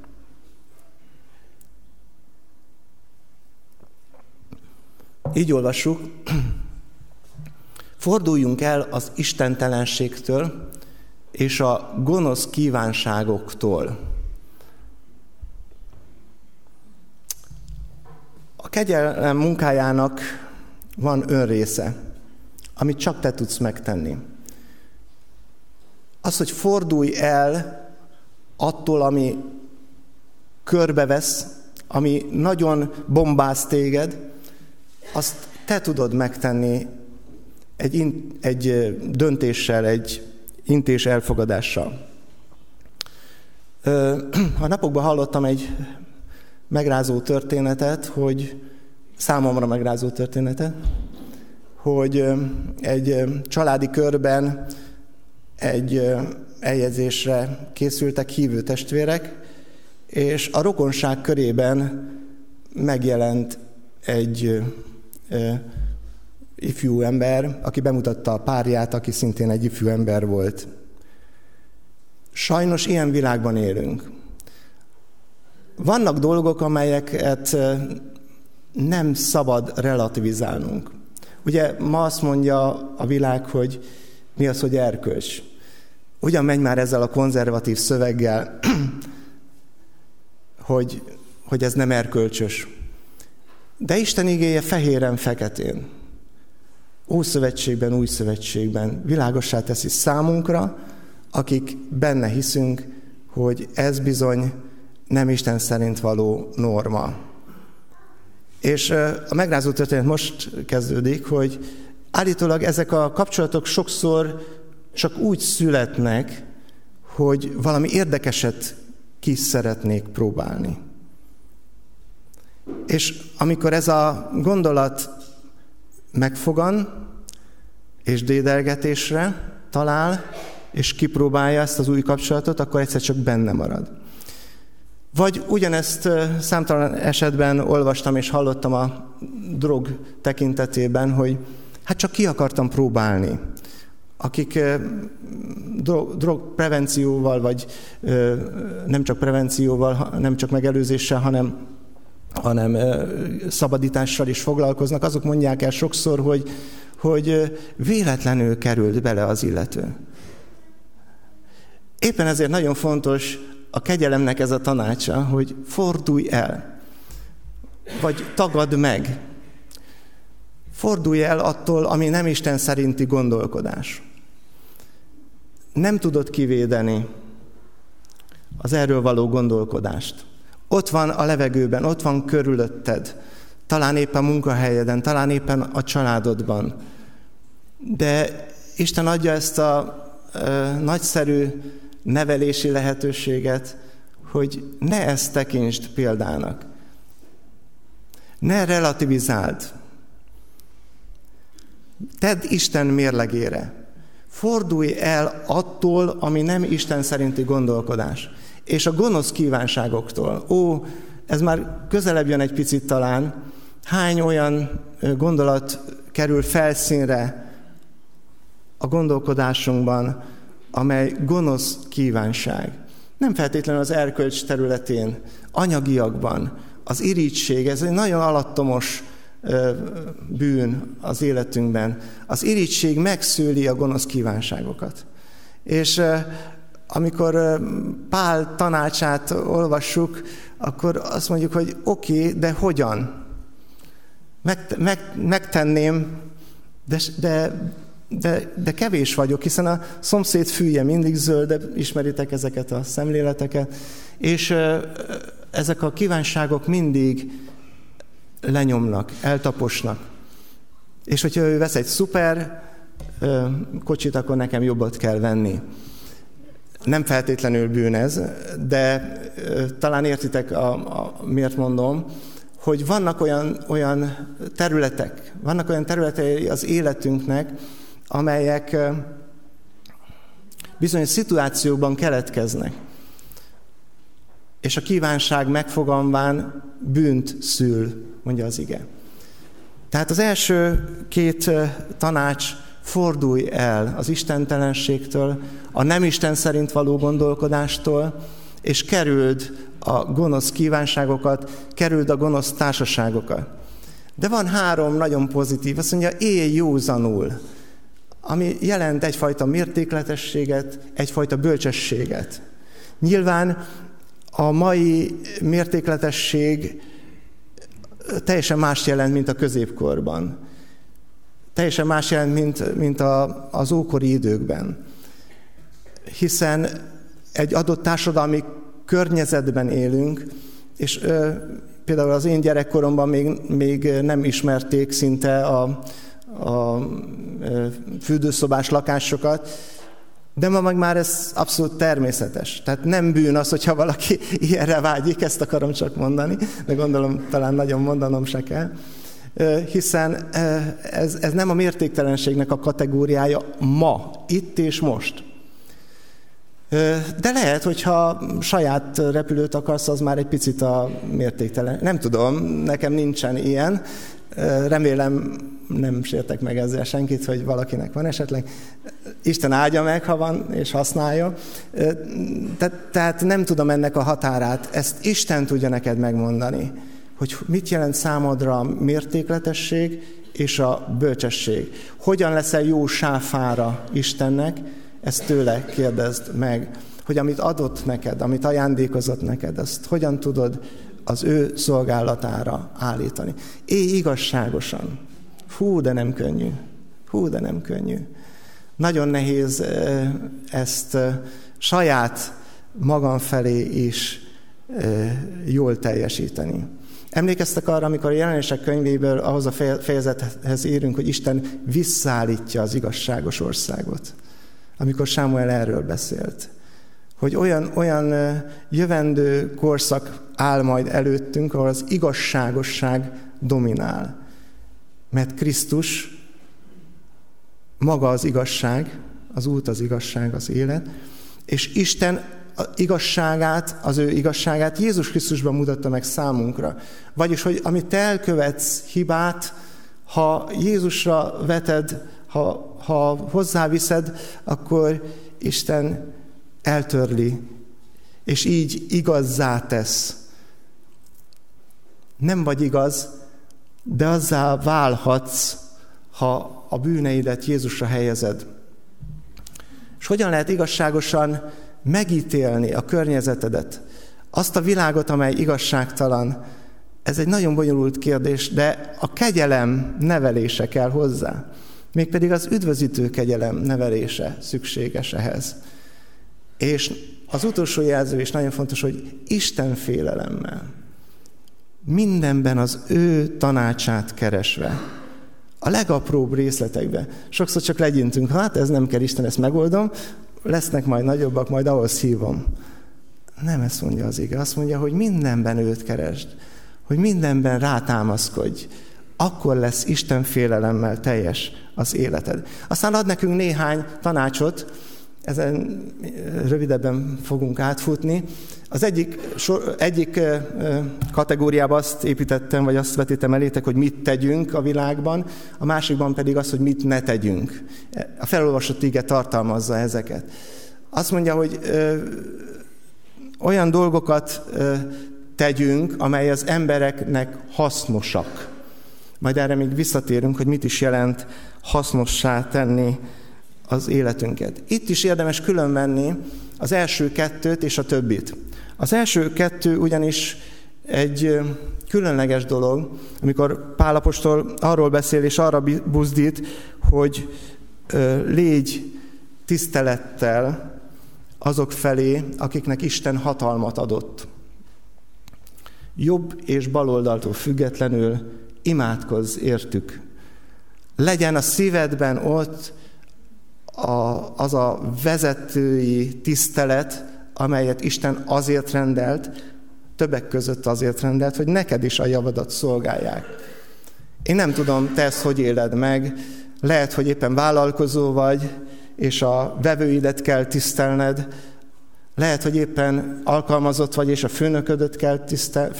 Így olvassuk, forduljunk el az istentelenségtől és a gonosz kívánságoktól. A kegyelem munkájának van önrésze, amit csak te tudsz megtenni. Az, hogy fordulj el attól, ami körbevesz, ami nagyon bombáz téged, azt te tudod megtenni egy, in, egy döntéssel, egy intés elfogadással. A napokban hallottam egy megrázó történetet, hogy számomra megrázó történetet, hogy egy családi körben egy eljegyzésre készültek hívő testvérek, és a rokonság körében megjelent egy ifjú ember, aki bemutatta a párját, aki szintén egy ifjú ember volt. Sajnos ilyen világban élünk. Vannak dolgok, amelyeket nem szabad relativizálnunk. Ugye ma azt mondja a világ, hogy mi az, hogy erkölcs. Ugyan megy már ezzel a konzervatív szöveggel, hogy, hogy ez nem erkölcsös. De Isten igéje fehéren-feketén, Ószövetségben, Új Szövetségben világossá teszi számunkra, akik benne hiszünk, hogy ez bizony nem Isten szerint való norma. És a megrázó történet most kezdődik, hogy állítólag ezek a kapcsolatok sokszor csak úgy születnek, hogy valami érdekeset ki szeretnék próbálni. És amikor ez a gondolat megfogan, és dédelgetésre talál, és kipróbálja ezt az új kapcsolatot, akkor egyszer csak benne marad. Vagy ugyanezt számtalan esetben olvastam és hallottam a drog tekintetében, hogy hát csak ki akartam próbálni. Akik drog, drog prevencióval, vagy nem csak prevencióval, nem csak megelőzéssel, hanem hanem szabadítással is foglalkoznak, azok mondják el sokszor, hogy, hogy véletlenül került bele az illető. Éppen ezért nagyon fontos a kegyelemnek ez a tanácsa, hogy fordulj el, vagy tagad meg. Fordulj el attól, ami nem Isten szerinti gondolkodás. Nem tudod kivédeni az erről való gondolkodást. Ott van a levegőben, ott van körülötted. talán éppen munkahelyeden, talán éppen a családodban. De Isten adja ezt a ö, nagyszerű nevelési lehetőséget, hogy ne ezt tekintsd példának. Ne relativizáld. Tedd Isten mérlegére. Fordulj el attól, ami nem Isten szerinti gondolkodás. És a gonosz kívánságoktól. Ó, ez már közelebb jön egy picit talán. Hány olyan gondolat kerül felszínre a gondolkodásunkban, amely gonosz kívánság. Nem feltétlenül az erkölcs területén, anyagiakban. Az irítség, ez egy nagyon alattomos bűn az életünkben. Az irítség megszüli a gonosz kívánságokat. És amikor Pál tanácsát olvassuk, akkor azt mondjuk, hogy oké, okay, de hogyan? Meg, meg, megtenném, de, de, de, de kevés vagyok, hiszen a szomszéd fűje mindig zöld, ismeritek ezeket a szemléleteket, és ezek a kívánságok mindig lenyomnak, eltaposnak. És hogyha ő vesz egy szuper kocsit, akkor nekem jobbat kell venni. Nem feltétlenül bűn ez, de talán értitek, a, a, miért mondom, hogy vannak olyan, olyan területek, vannak olyan területei az életünknek, amelyek bizonyos szituációkban keletkeznek. És a kívánság megfogalmán bűnt szül, mondja az ige. Tehát az első két tanács fordulj el az istentelenségtől, a nem Isten szerint való gondolkodástól, és kerüld a gonosz kívánságokat, kerüld a gonosz társaságokat. De van három nagyon pozitív, azt mondja, élj józanul, ami jelent egyfajta mértékletességet, egyfajta bölcsességet. Nyilván a mai mértékletesség teljesen más jelent, mint a középkorban. Teljesen más jelent, mint, mint a, az ókori időkben. Hiszen egy adott társadalmi környezetben élünk, és ö, például az én gyerekkoromban még, még nem ismerték szinte a, a fürdőszobás lakásokat, de ma meg már ez abszolút természetes. Tehát nem bűn az, hogyha valaki ilyenre vágyik, ezt akarom csak mondani, de gondolom talán nagyon mondanom se kell. Hiszen ez, ez nem a mértéktelenségnek a kategóriája ma, itt és most. De lehet, hogyha saját repülőt akarsz, az már egy picit a mértéktelen. Nem tudom, nekem nincsen ilyen. Remélem nem sértek meg ezzel senkit, hogy valakinek van esetleg. Isten áldja meg, ha van, és használja. Te, tehát nem tudom ennek a határát. Ezt Isten tudja neked megmondani, hogy mit jelent számodra a mértékletesség és a bölcsesség. Hogyan leszel jó sáfára Istennek, ezt tőle kérdezd meg, hogy amit adott neked, amit ajándékozott neked, azt hogyan tudod az ő szolgálatára állítani. Élj igazságosan. Hú, de nem könnyű. Hú, de nem könnyű. Nagyon nehéz ezt saját magam felé is jól teljesíteni. Emlékeztek arra, amikor a jelenések könyvéből ahhoz a fejezethez érünk, hogy Isten visszaállítja az igazságos országot. Amikor Sámuel erről beszélt. Hogy olyan, olyan jövendő korszak áll majd előttünk, ahol az igazságosság dominál. Mert Krisztus maga az igazság, az út, az igazság, az élet, és Isten igazságát, az ő igazságát Jézus Krisztusban mutatta meg számunkra. Vagyis, hogy amit te elkövetsz hibát, ha Jézusra veted, ha, ha hozzáviszed, akkor Isten eltörli, és így igazzá tesz. Nem vagy igaz, de azzá válhatsz, ha a bűneidet Jézusra helyezed. És hogyan lehet igazságosan megítélni a környezetedet, azt a világot, amely igazságtalan, ez egy nagyon bonyolult kérdés, de a kegyelem nevelése kell hozzá. Mégpedig az üdvözítő kegyelem nevelése szükséges ehhez. És az utolsó jelző is nagyon fontos, hogy Isten félelemmel. mindenben az ő tanácsát keresve. A legapróbb részletekbe. Sokszor csak legyintünk, hát ez nem kell Isten, ezt megoldom, lesznek majd nagyobbak, majd ahhoz hívom. Nem ezt mondja az ige. Azt mondja, hogy mindenben őt keresd. Hogy mindenben rátámaszkodj. Akkor lesz Isten félelemmel teljes az életed. Aztán ad nekünk néhány tanácsot, ezen rövidebben fogunk átfutni. Az egyik, sor, egyik kategóriában azt építettem, vagy azt vetítem elétek, hogy mit tegyünk a világban, a másikban pedig az, hogy mit ne tegyünk. A felolvasott ige tartalmazza ezeket. Azt mondja, hogy ö, olyan dolgokat ö, tegyünk, amely az embereknek hasznosak. Majd erre még visszatérünk, hogy mit is jelent hasznossá tenni az életünket. Itt is érdemes különvenni az első kettőt és a többit. Az első kettő ugyanis egy különleges dolog, amikor Pálapostól arról beszél és arra buzdít, hogy légy tisztelettel azok felé, akiknek Isten hatalmat adott. Jobb és baloldaltól függetlenül imádkozz értük. Legyen a szívedben ott a, az a vezetői tisztelet, amelyet Isten azért rendelt, többek között azért rendelt, hogy neked is a javadat szolgálják. Én nem tudom, te ezt hogy éled meg, lehet, hogy éppen vállalkozó vagy, és a vevőidet kell tisztelned, lehet, hogy éppen alkalmazott vagy, és a főnöködet kell, tisztel,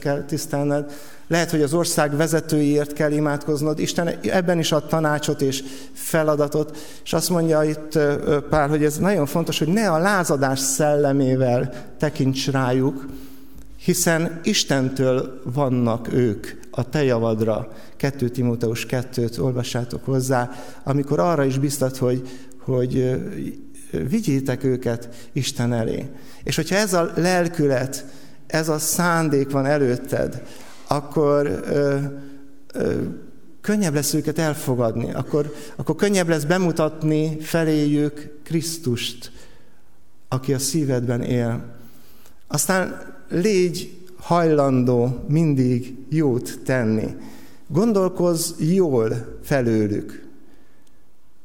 kell tisztelned, lehet, hogy az ország vezetőiért kell imádkoznod. Isten ebben is ad tanácsot és feladatot, és azt mondja itt Pál, hogy ez nagyon fontos, hogy ne a lázadás szellemével tekints rájuk, hiszen Istentől vannak ők a te javadra. 2 Timóteus 2-t olvassátok hozzá, amikor arra is biztat, hogy, hogy vigyétek őket Isten elé. És hogyha ez a lelkület, ez a szándék van előtted, akkor ö, ö, könnyebb lesz őket elfogadni, akkor, akkor könnyebb lesz bemutatni feléjük Krisztust, aki a szívedben él. Aztán légy hajlandó mindig jót tenni. Gondolkozz jól felőlük.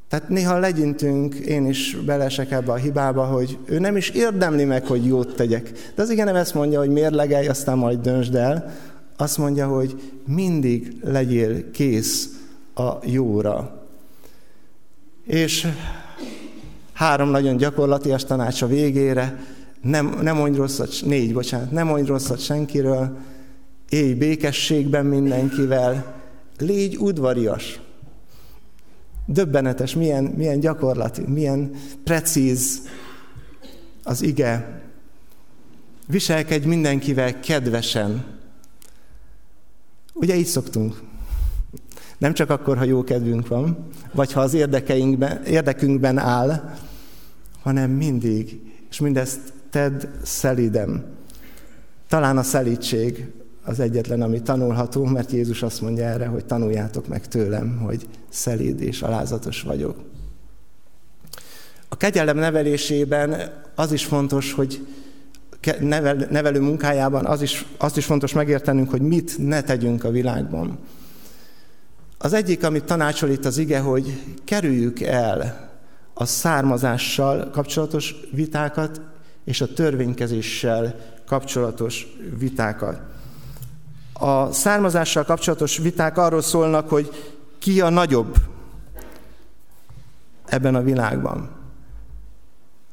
Tehát néha legyintünk, én is belesek ebbe a hibába, hogy ő nem is érdemli meg, hogy jót tegyek. De az igen nem ezt mondja, hogy mérlegelj, aztán majd döntsd el, azt mondja, hogy mindig legyél kész a jóra. És három nagyon gyakorlatias tanács a végére, nem, nem mondj rosszat, négy, bocsánat, nem mondj rosszat senkiről, élj békességben mindenkivel, légy udvarias. Döbbenetes, milyen, milyen gyakorlati, milyen precíz az ige. Viselkedj mindenkivel kedvesen, Ugye így szoktunk. Nem csak akkor, ha jó kedvünk van, vagy ha az érdekeinkben, érdekünkben áll, hanem mindig, és mindezt tedd szelidem. Talán a szelítség az egyetlen, ami tanulható, mert Jézus azt mondja erre, hogy tanuljátok meg tőlem, hogy szelíd és alázatos vagyok. A kegyelem nevelésében az is fontos, hogy nevel, nevelő munkájában az is, azt is fontos megértenünk, hogy mit ne tegyünk a világban. Az egyik, amit tanácsol itt az ige, hogy kerüljük el a származással kapcsolatos vitákat és a törvénykezéssel kapcsolatos vitákat. A származással kapcsolatos viták arról szólnak, hogy ki a nagyobb ebben a világban.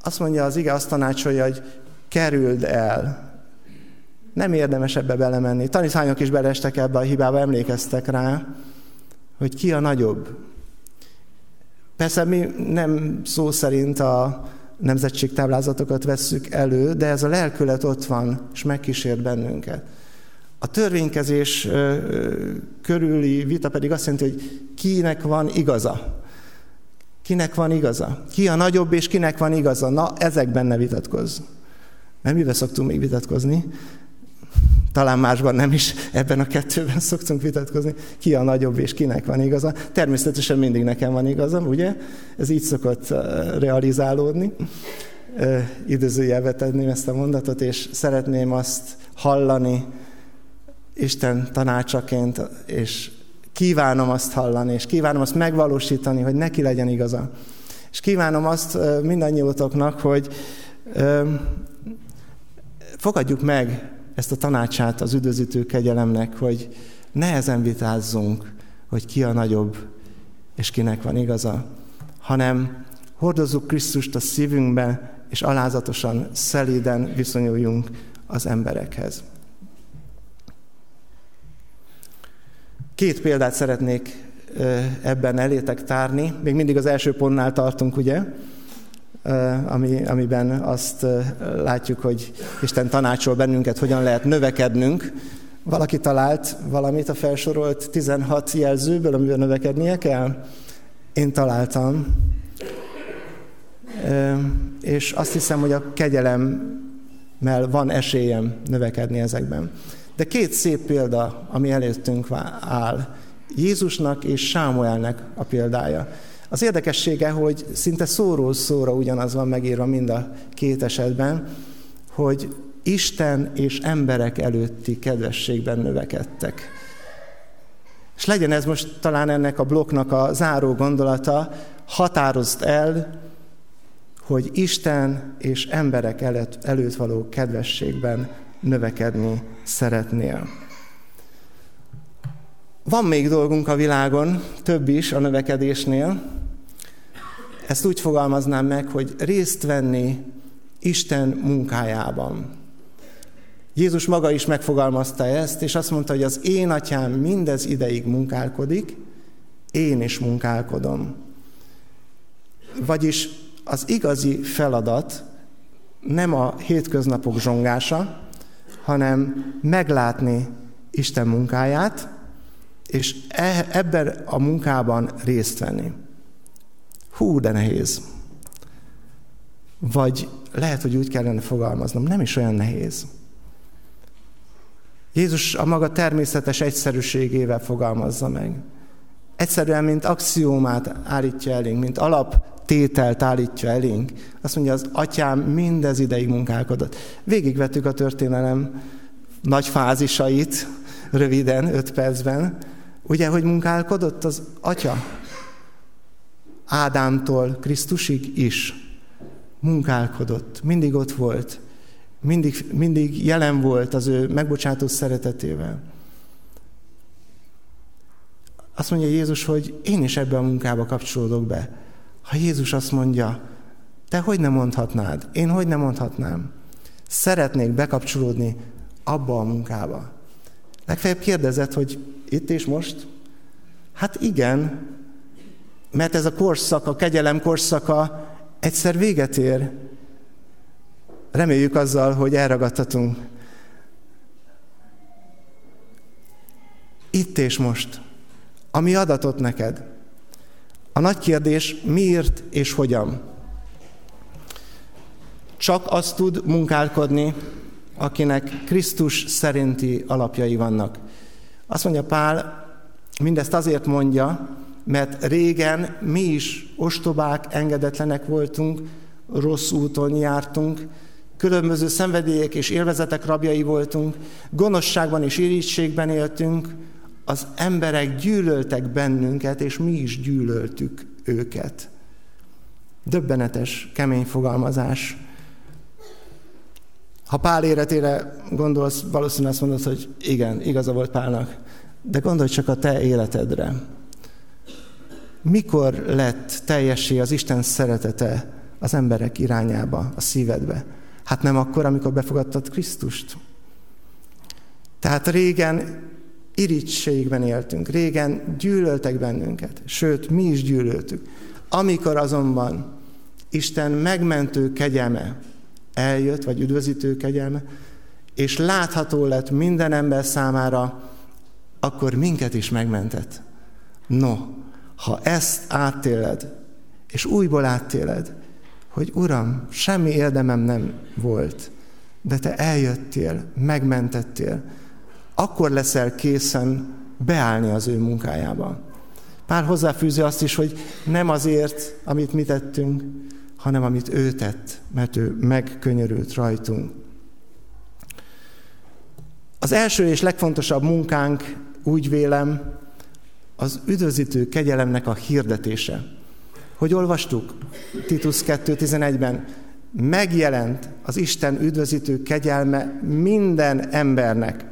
Azt mondja az ige, azt tanácsolja, hogy kerüld el. Nem érdemes ebbe belemenni. Tanítványok is beleestek ebbe a hibába, emlékeztek rá, hogy ki a nagyobb. Persze mi nem szó szerint a nemzetségtáblázatokat vesszük elő, de ez a lelkület ott van, és megkísért bennünket. A törvénykezés körüli vita pedig azt jelenti, hogy kinek van igaza. Kinek van igaza? Ki a nagyobb, és kinek van igaza? Na, ezekben ne vitatkozz. Mert mivel szoktunk még vitatkozni? Talán másban nem is, ebben a kettőben szoktunk vitatkozni, ki a nagyobb és kinek van igaza. Természetesen mindig nekem van igazam, ugye? Ez így szokott realizálódni. Időzőjelbe tenném ezt a mondatot, és szeretném azt hallani Isten tanácsaként, és kívánom azt hallani, és kívánom azt megvalósítani, hogy neki legyen igaza. És kívánom azt mindannyiótoknak, hogy fogadjuk meg ezt a tanácsát az üdvözítő kegyelemnek, hogy nehezen vitázzunk, hogy ki a nagyobb, és kinek van igaza, hanem hordozzuk Krisztust a szívünkbe, és alázatosan, szelíden viszonyuljunk az emberekhez. Két példát szeretnék ebben elétek tárni. Még mindig az első pontnál tartunk, ugye? Ami, amiben azt látjuk, hogy Isten tanácsol bennünket, hogyan lehet növekednünk. Valaki talált valamit a felsorolt 16 jelzőből, amivel növekednie kell? Én találtam. És azt hiszem, hogy a kegyelemmel van esélyem növekedni ezekben. De két szép példa, ami előttünk áll. Jézusnak és Sámuelnek a példája. Az érdekessége, hogy szinte szóról szóra ugyanaz van megírva mind a két esetben, hogy Isten és emberek előtti kedvességben növekedtek. És legyen ez most talán ennek a blokknak a záró gondolata, határozd el, hogy Isten és emberek előtt, előtt való kedvességben növekedni szeretnél. Van még dolgunk a világon, több is a növekedésnél. Ezt úgy fogalmaznám meg, hogy részt venni Isten munkájában. Jézus maga is megfogalmazta ezt, és azt mondta, hogy az én atyám mindez ideig munkálkodik, én is munkálkodom. Vagyis az igazi feladat nem a hétköznapok zsongása, hanem meglátni Isten munkáját, és e, ebben a munkában részt venni. Hú, de nehéz. Vagy lehet, hogy úgy kellene fogalmaznom, nem is olyan nehéz. Jézus a maga természetes egyszerűségével fogalmazza meg. Egyszerűen, mint axiómát állítja elénk, mint alaptételt állítja elénk. Azt mondja, az atyám mindez ideig munkálkodott. Végigvettük a történelem nagy fázisait, röviden, öt percben. Ugye, hogy munkálkodott az atya? Ádámtól Krisztusig is munkálkodott, mindig ott volt, mindig, mindig jelen volt az ő megbocsátó szeretetével. Azt mondja Jézus, hogy én is ebbe a munkába kapcsolódok be. Ha Jézus azt mondja, te hogy nem mondhatnád? Én hogy nem mondhatnám? Szeretnék bekapcsolódni abba a munkába. Legfeljebb kérdezett, hogy itt és most? Hát igen, mert ez a korszak, a kegyelem korszaka egyszer véget ér. Reméljük azzal, hogy elragadtatunk. Itt és most. Ami adatot neked. A nagy kérdés miért és hogyan. Csak az tud munkálkodni, akinek Krisztus szerinti alapjai vannak. Azt mondja Pál, mindezt azért mondja, mert régen mi is ostobák, engedetlenek voltunk, rossz úton jártunk, különböző szenvedélyek és élvezetek rabjai voltunk, gonoszságban és irítségben éltünk, az emberek gyűlöltek bennünket, és mi is gyűlöltük őket. Döbbenetes, kemény fogalmazás. Ha Pál életére gondolsz, valószínűleg azt mondod, hogy igen, igaza volt Pálnak. De gondolj csak a te életedre. Mikor lett teljesé az Isten szeretete az emberek irányába, a szívedbe? Hát nem akkor, amikor befogadtad Krisztust. Tehát régen irítségben éltünk, régen gyűlöltek bennünket, sőt, mi is gyűlöltük. Amikor azonban Isten megmentő kegyelme eljött, vagy üdvözítő kegyelme, és látható lett minden ember számára, akkor minket is megmentett. No, ha ezt áttéled, és újból áttéled, hogy Uram, semmi érdemem nem volt, de Te eljöttél, megmentettél, akkor leszel készen beállni az ő munkájába. Pár hozzáfűzi azt is, hogy nem azért, amit mi tettünk, hanem amit ő tett, mert ő megkönyörült rajtunk. Az első és legfontosabb munkánk, úgy vélem, az üdvözítő kegyelemnek a hirdetése. Hogy olvastuk Titus 2.11-ben, megjelent az Isten üdvözítő kegyelme minden embernek.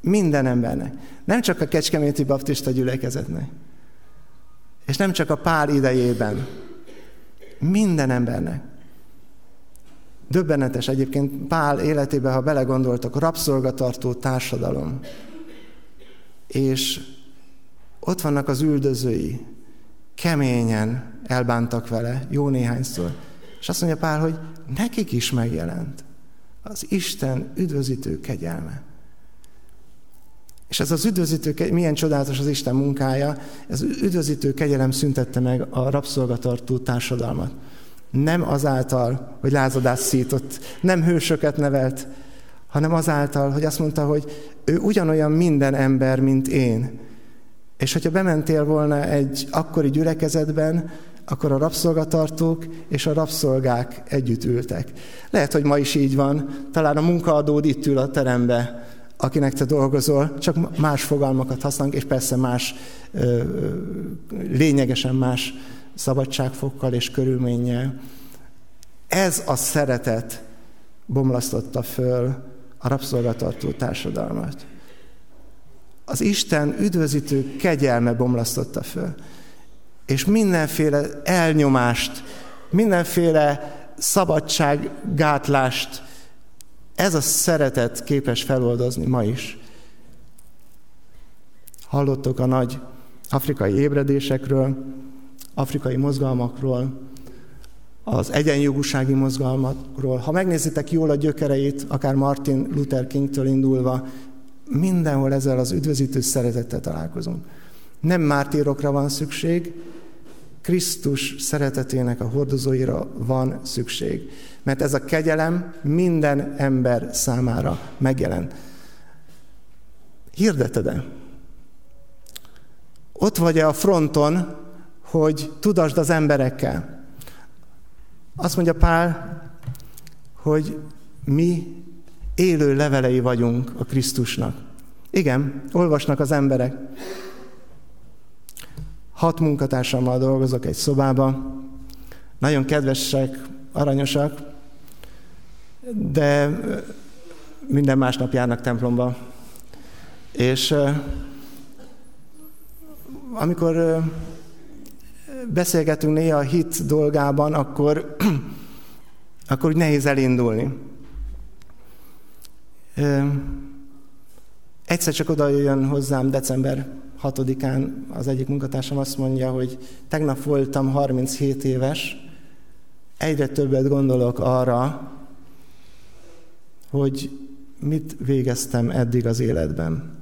Minden embernek. Nem csak a Kecskeméti Baptista gyülekezetnek. És nem csak a pár idejében. Minden embernek. Döbbenetes egyébként Pál életében, ha belegondoltak, rabszolgatartó társadalom. És ott vannak az üldözői, keményen elbántak vele, jó néhányszor. És azt mondja Pál, hogy nekik is megjelent az Isten üdvözítő kegyelme. És ez az üdvözítő, milyen csodálatos az Isten munkája, ez üdvözítő kegyelem szüntette meg a rabszolgatartó társadalmat. Nem azáltal, hogy lázadás szított, nem hősöket nevelt, hanem azáltal, hogy azt mondta, hogy ő ugyanolyan minden ember, mint én. És hogyha bementél volna egy akkori gyülekezetben, akkor a rabszolgatartók és a rabszolgák együtt ültek. Lehet, hogy ma is így van, talán a munkaadód itt ül a terembe, akinek te dolgozol, csak más fogalmakat használunk, és persze más, lényegesen más szabadságfokkal és körülménnyel. Ez a szeretet bomlasztotta föl a rabszolgatartó társadalmat. Az Isten üdvözítő kegyelme bomlasztotta föl. És mindenféle elnyomást, mindenféle szabadsággátlást ez a szeretet képes feloldozni ma is. Hallottok a nagy afrikai ébredésekről, afrikai mozgalmakról, az egyenjogúsági mozgalmakról. Ha megnézitek jól a gyökereit, akár Martin Luther Kingtől indulva, mindenhol ezzel az üdvözítő szeretettel találkozunk. Nem mártírokra van szükség, Krisztus szeretetének a hordozóira van szükség. Mert ez a kegyelem minden ember számára megjelen. Hirdeted-e? Ott vagy-e a fronton, hogy tudasd az emberekkel? Azt mondja Pál, hogy mi élő levelei vagyunk a Krisztusnak. Igen, olvasnak az emberek. Hat munkatársammal dolgozok egy szobában. Nagyon kedvesek, aranyosak, de minden másnap járnak templomba. És amikor beszélgetünk néha a hit dolgában, akkor, akkor úgy nehéz elindulni. Egyszer csak oda jön hozzám december 6-án az egyik munkatársam azt mondja, hogy tegnap voltam 37 éves, egyre többet gondolok arra, hogy mit végeztem eddig az életben.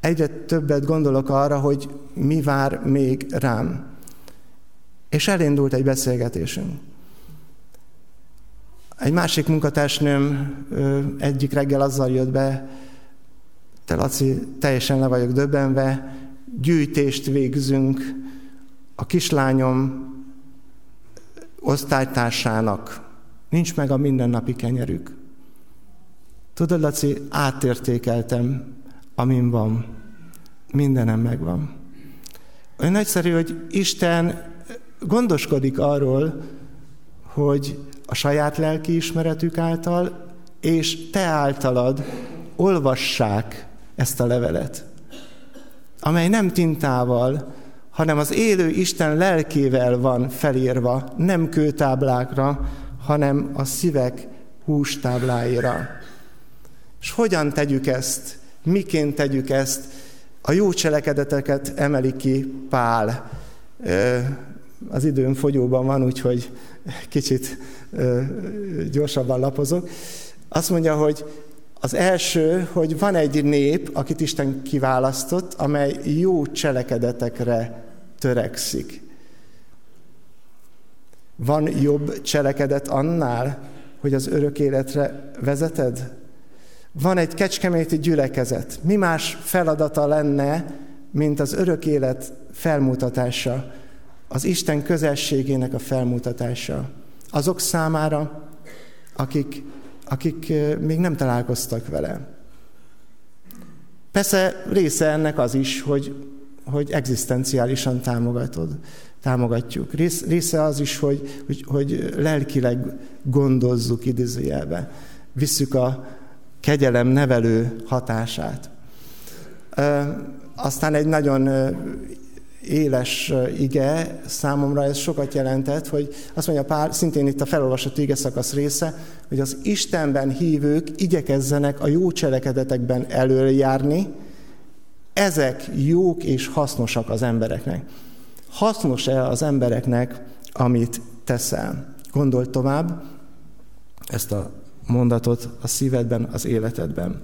Egyre többet gondolok arra, hogy mi vár még rám. És elindult egy beszélgetésünk. Egy másik munkatársnőm egyik reggel azzal jött be, te Laci, teljesen le vagyok döbbenve, gyűjtést végzünk a kislányom osztálytársának. Nincs meg a mindennapi kenyerük. Tudod, Laci, átértékeltem, amin van. Mindenem megvan. Olyan nagyszerű, hogy Isten gondoskodik arról, hogy a saját lelki ismeretük által, és te általad olvassák ezt a levelet, amely nem tintával, hanem az élő Isten lelkével van felírva, nem kőtáblákra, hanem a szívek hústábláira. És hogyan tegyük ezt? Miként tegyük ezt? A jó cselekedeteket emeli ki Pál. Az időm fogyóban van, úgyhogy kicsit gyorsabban lapozok. Azt mondja, hogy az első, hogy van egy nép, akit Isten kiválasztott, amely jó cselekedetekre törekszik. Van jobb cselekedet annál, hogy az örök életre vezeted? Van egy kecskeméti gyülekezet. Mi más feladata lenne, mint az örök élet felmutatása, az Isten közelségének a felmutatása. Azok számára, akik akik még nem találkoztak vele. Persze része ennek az is, hogy, hogy egzisztenciálisan támogatod, támogatjuk. Rész, része az is, hogy, hogy, hogy lelkileg gondozzuk idézőjelbe. Visszük a kegyelem nevelő hatását. Aztán egy nagyon éles ige számomra ez sokat jelentett, hogy azt mondja Pál, szintén itt a felolvasott ige szakasz része, hogy az Istenben hívők igyekezzenek a jó cselekedetekben előjárni, ezek jók és hasznosak az embereknek. Hasznos-e az embereknek, amit teszel? Gondolj tovább ezt a mondatot a szívedben, az életedben.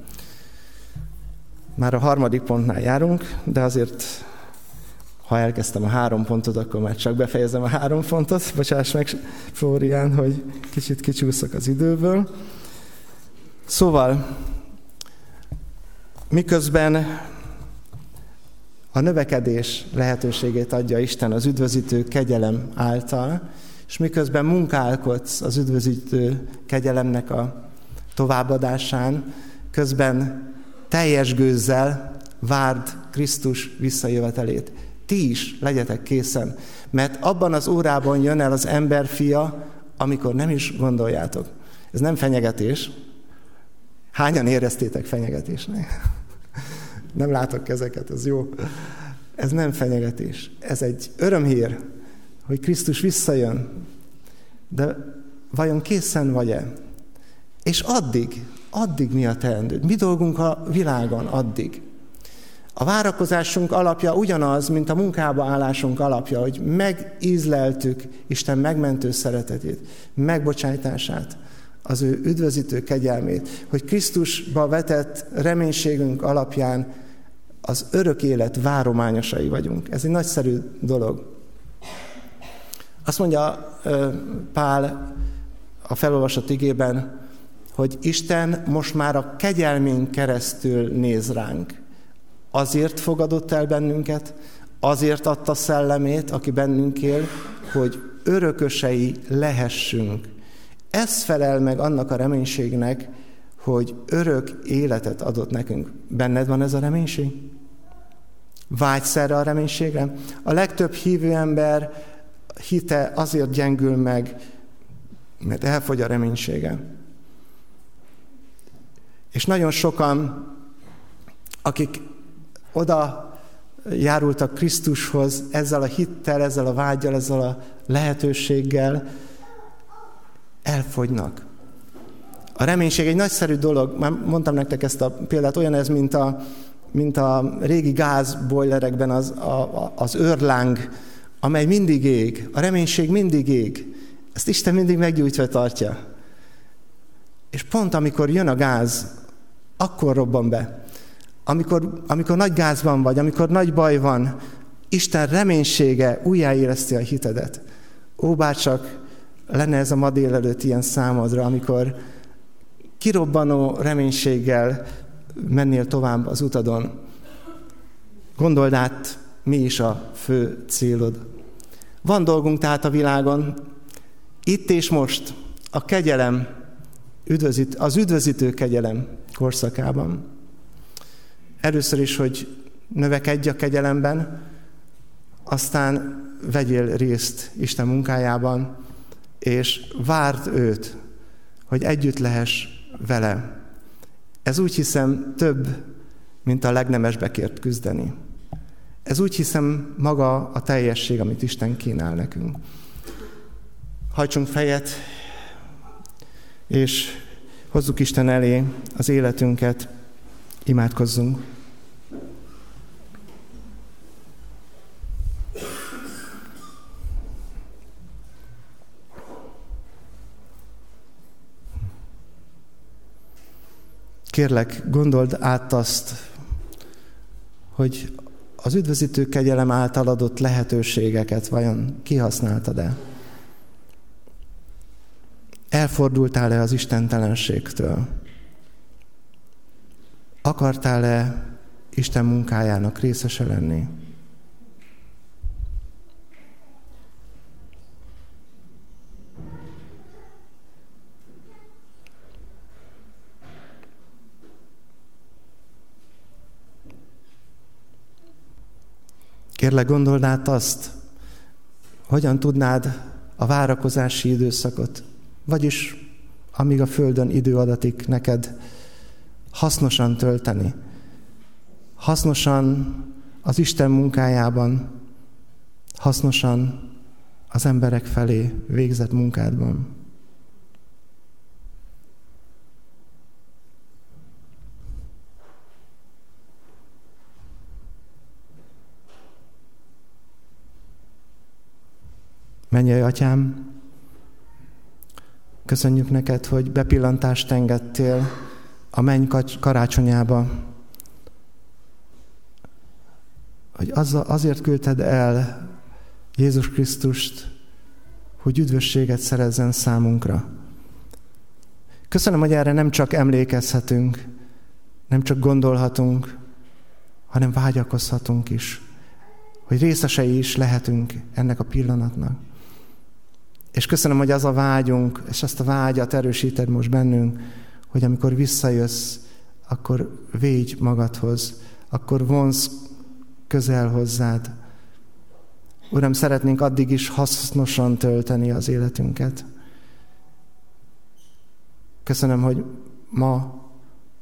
Már a harmadik pontnál járunk, de azért ha elkezdtem a három pontot, akkor már csak befejezem a három pontot. Bocsáss meg, Flórián, hogy kicsit kicsúszok az időből. Szóval, miközben a növekedés lehetőségét adja Isten az üdvözítő kegyelem által, és miközben munkálkodsz az üdvözítő kegyelemnek a továbbadásán, közben teljes gőzzel várd Krisztus visszajövetelét ti is legyetek készen, mert abban az órában jön el az ember fia, amikor nem is gondoljátok. Ez nem fenyegetés. Hányan éreztétek fenyegetésnek? Nem látok kezeket, ez jó. Ez nem fenyegetés. Ez egy örömhír, hogy Krisztus visszajön. De vajon készen vagy-e? És addig, addig mi a teendőd? Mi dolgunk a világon addig? A várakozásunk alapja ugyanaz, mint a munkába állásunk alapja, hogy megízleltük Isten megmentő szeretetét, megbocsájtását, az ő üdvözítő kegyelmét, hogy Krisztusba vetett reménységünk alapján az örök élet várományosai vagyunk. Ez egy nagyszerű dolog. Azt mondja Pál a felolvasott igében, hogy Isten most már a kegyelmén keresztül néz ránk. Azért fogadott el bennünket, azért adta szellemét, aki bennünk él, hogy örökösei lehessünk. Ez felel meg annak a reménységnek, hogy örök életet adott nekünk. Benned van ez a reménység? Vágysz erre a reménységre? A legtöbb hívő ember hite azért gyengül meg, mert elfogy a reménysége. És nagyon sokan, akik oda járultak Krisztushoz ezzel a hittel, ezzel a vágyal, ezzel a lehetőséggel, elfogynak. A reménység egy nagyszerű dolog, már mondtam nektek ezt a példát, olyan ez, mint a, mint a régi gázbojlerekben az, a, az őrláng, amely mindig ég. A reménység mindig ég. Ezt Isten mindig meggyújtva tartja. És pont amikor jön a gáz, akkor robban be. Amikor, amikor nagy gázban vagy, amikor nagy baj van, Isten reménysége újjáéleszti a hitedet. Ó, bárcsak lenne ez a ma délelőtt ilyen számodra, amikor kirobbanó reménységgel mennél tovább az utadon. Gondold át, mi is a fő célod. Van dolgunk tehát a világon, itt és most, a kegyelem, üdvözít, az üdvözítő kegyelem korszakában. Először is, hogy növekedj a kegyelemben, aztán vegyél részt Isten munkájában, és várd őt, hogy együtt lehess vele. Ez úgy hiszem több, mint a legnemesbe kért küzdeni. Ez úgy hiszem maga a teljesség, amit Isten kínál nekünk. Hajtsunk fejet, és hozzuk Isten elé az életünket, imádkozzunk. Kérlek, gondold át azt, hogy az üdvözítő kegyelem által adott lehetőségeket vajon kihasználtad-e? Elfordultál-e az istentelenségtől? Akartál-e Isten munkájának részese lenni? Kérlek, gondold át azt, hogyan tudnád a várakozási időszakot, vagyis amíg a Földön idő adatik neked, hasznosan tölteni. Hasznosan az Isten munkájában, hasznosan az emberek felé végzett munkádban. Menjél, atyám, köszönjük neked, hogy bepillantást engedtél a menny karácsonyába, hogy azért küldted el Jézus Krisztust, hogy üdvösséget szerezzen számunkra. Köszönöm, hogy erre nem csak emlékezhetünk, nem csak gondolhatunk, hanem vágyakozhatunk is, hogy részesei is lehetünk ennek a pillanatnak. És köszönöm, hogy az a vágyunk, és ezt a vágyat erősíted most bennünk, hogy amikor visszajössz, akkor védj magadhoz, akkor vonz közel hozzád. Uram, szeretnénk addig is hasznosan tölteni az életünket. Köszönöm, hogy ma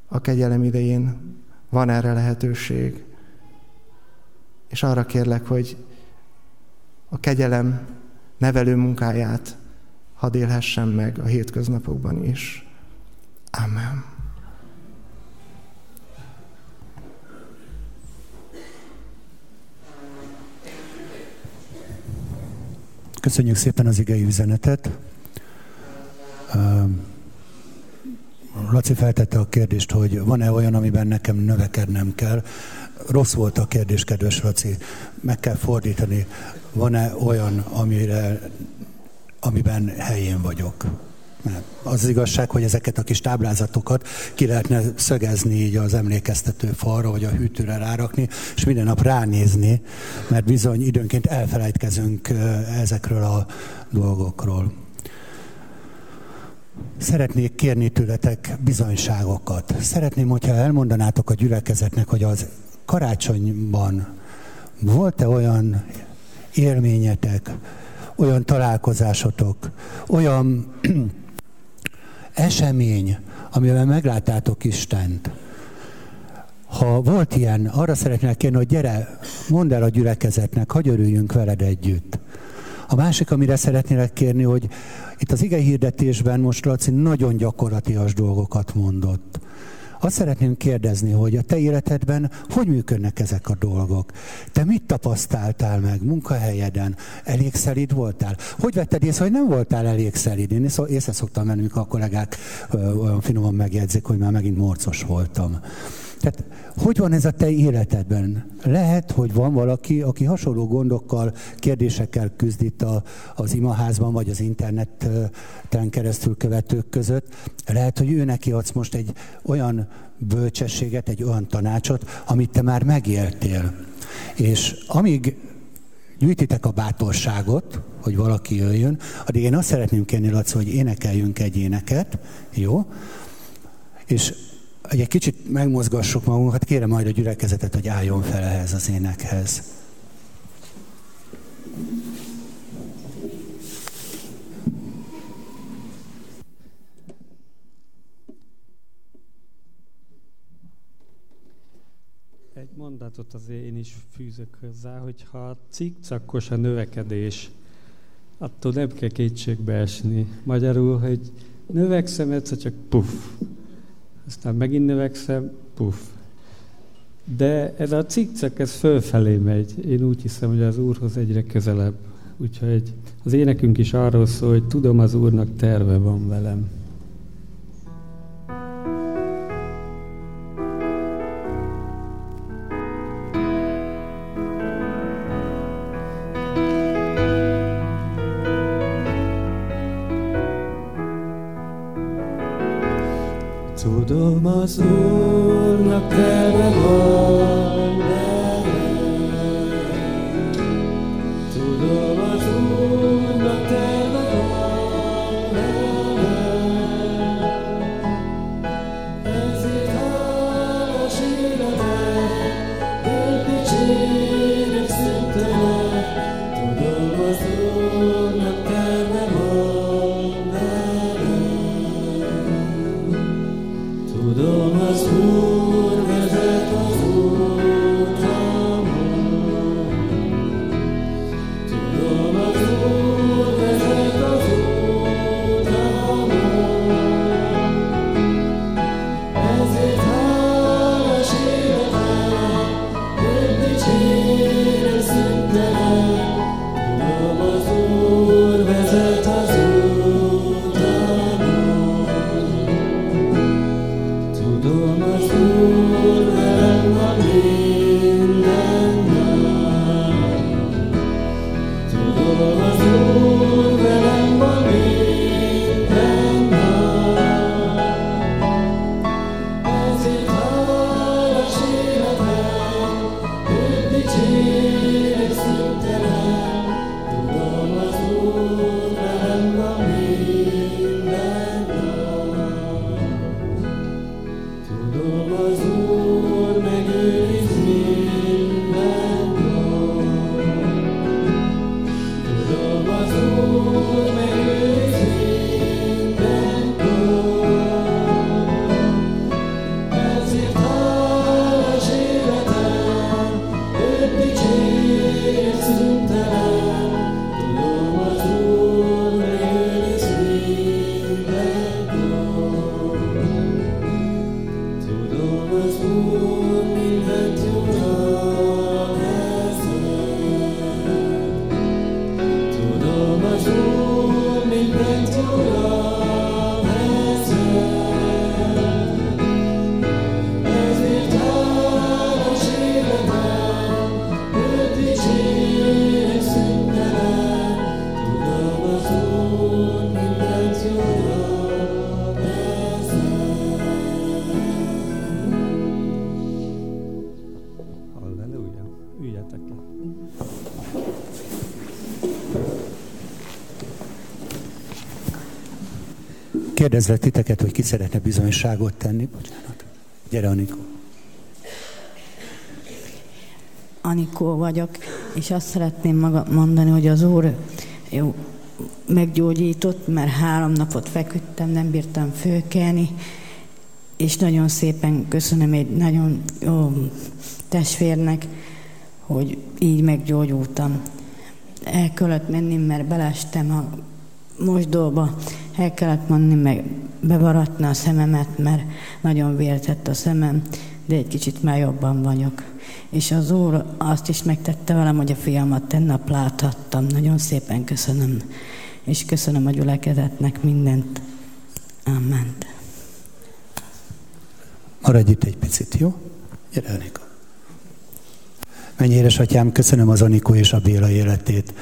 a kegyelem idején van erre lehetőség. És arra kérlek, hogy a kegyelem nevelő munkáját hadd élhessen meg a hétköznapokban is. Amen. Köszönjük szépen az igei üzenetet. Laci feltette a kérdést, hogy van-e olyan, amiben nekem növekednem kell. Rossz volt a kérdés, kedves Laci. Meg kell fordítani. Van-e olyan, amire, amiben helyén vagyok? Az, az igazság, hogy ezeket a kis táblázatokat ki lehetne szögezni így az emlékeztető falra, vagy a hűtőre rárakni, és minden nap ránézni, mert bizony időnként elfelejtkezünk ezekről a dolgokról. Szeretnék kérni tőletek bizonyságokat. Szeretném, hogyha elmondanátok a gyülekezetnek, hogy az karácsonyban volt-e olyan élményetek, olyan találkozásotok, olyan esemény, amivel megláttátok Istent. Ha volt ilyen, arra szeretnék kérni, hogy gyere, mondd el a gyülekezetnek, hogy örüljünk veled együtt. A másik, amire szeretnélek kérni, hogy itt az ige hirdetésben most Laci nagyon gyakorlatias dolgokat mondott. Azt szeretném kérdezni, hogy a te életedben hogy működnek ezek a dolgok? Te mit tapasztaltál meg munkahelyeden? Elég szelid voltál? Hogy vetted észre, hogy nem voltál elég szelid? Én észre szoktam menni, a kollégák olyan finoman megjegyzik, hogy már megint morcos voltam. Tehát hogy van ez a te életedben? Lehet, hogy van valaki, aki hasonló gondokkal, kérdésekkel küzd itt a, az imaházban, vagy az interneten keresztül követők között. Lehet, hogy ő neki adsz most egy olyan bölcsességet, egy olyan tanácsot, amit te már megéltél. És amíg gyűjtitek a bátorságot, hogy valaki jöjjön, addig én azt szeretném kérni, Laci, hogy énekeljünk egy éneket, jó? És hogy egy kicsit megmozgassuk magunkat, kérem majd a gyülekezetet, hogy álljon fel ehhez az énekhez. Egy mondatot azért én is fűzök hozzá, hogyha cikcakos a növekedés, attól nem kell kétségbe esni. Magyarul, hogy növekszem, egyszer csak puff, aztán megint növekszem, puff. De ez a cikcek, ez fölfelé megy. Én úgy hiszem, hogy az Úrhoz egyre közelebb. Úgyhogy az énekünk is arról szól, hogy tudom, az Úrnak terve van velem. Tudom az Úrnak terve van Kérdezlek titeket, hogy ki szeretne bizonyságot tenni. Bocsánat. Gyere, Anikó. Anikó vagyok, és azt szeretném maga mondani, hogy az Úr jó, meggyógyított, mert három napot feküdtem, nem bírtam fölkelni, és nagyon szépen köszönöm egy nagyon jó testvérnek, hogy így meggyógyultam. El kellett menni, mert belestem a mosdóba, el kellett menni, meg bevaratna a szememet, mert nagyon vértett a szemem, de egy kicsit már jobban vagyok. És az Úr azt is megtette velem, hogy a fiamat tennap láthattam. Nagyon szépen köszönöm. És köszönöm a gyülekezetnek mindent. Amen. Maradj itt egy picit, jó? Gyere, Anika. Mennyi édesatyám, köszönöm az Anikó és a Béla életét.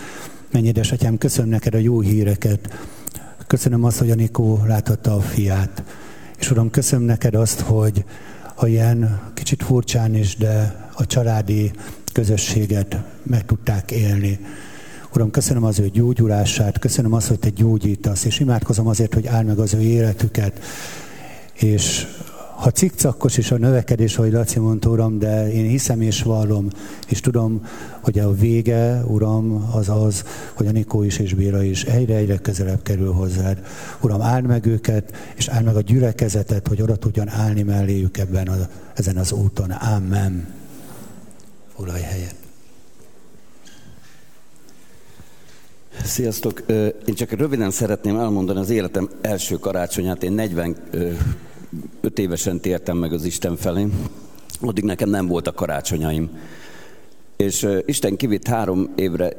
Mennyi édesatyám, köszönöm neked a jó híreket. Köszönöm azt, hogy Anikó láthatta a fiát. És Uram, köszönöm neked azt, hogy ha ilyen kicsit furcsán is, de a családi közösséget meg tudták élni. Uram, köszönöm az ő gyógyulását, köszönöm azt, hogy te gyógyítasz, és imádkozom azért, hogy áld meg az ő életüket, és ha cikcakkos is a növekedés, ahogy Laci mondta, Uram, de én hiszem és vallom, és tudom, hogy a vége, Uram, az az, hogy a Nikó is és Béla is egyre-egyre közelebb kerül hozzád. Uram, áld meg őket, és áld meg a gyülekezetet, hogy oda tudjan állni melléjük ebben a, ezen az úton. Amen. Foglalj helyet. Sziasztok! Én csak röviden szeretném elmondani az életem első karácsonyát. Én 40 öt évesen tértem meg az Isten felé. Addig nekem nem voltak karácsonyaim. És Isten kivitt három évre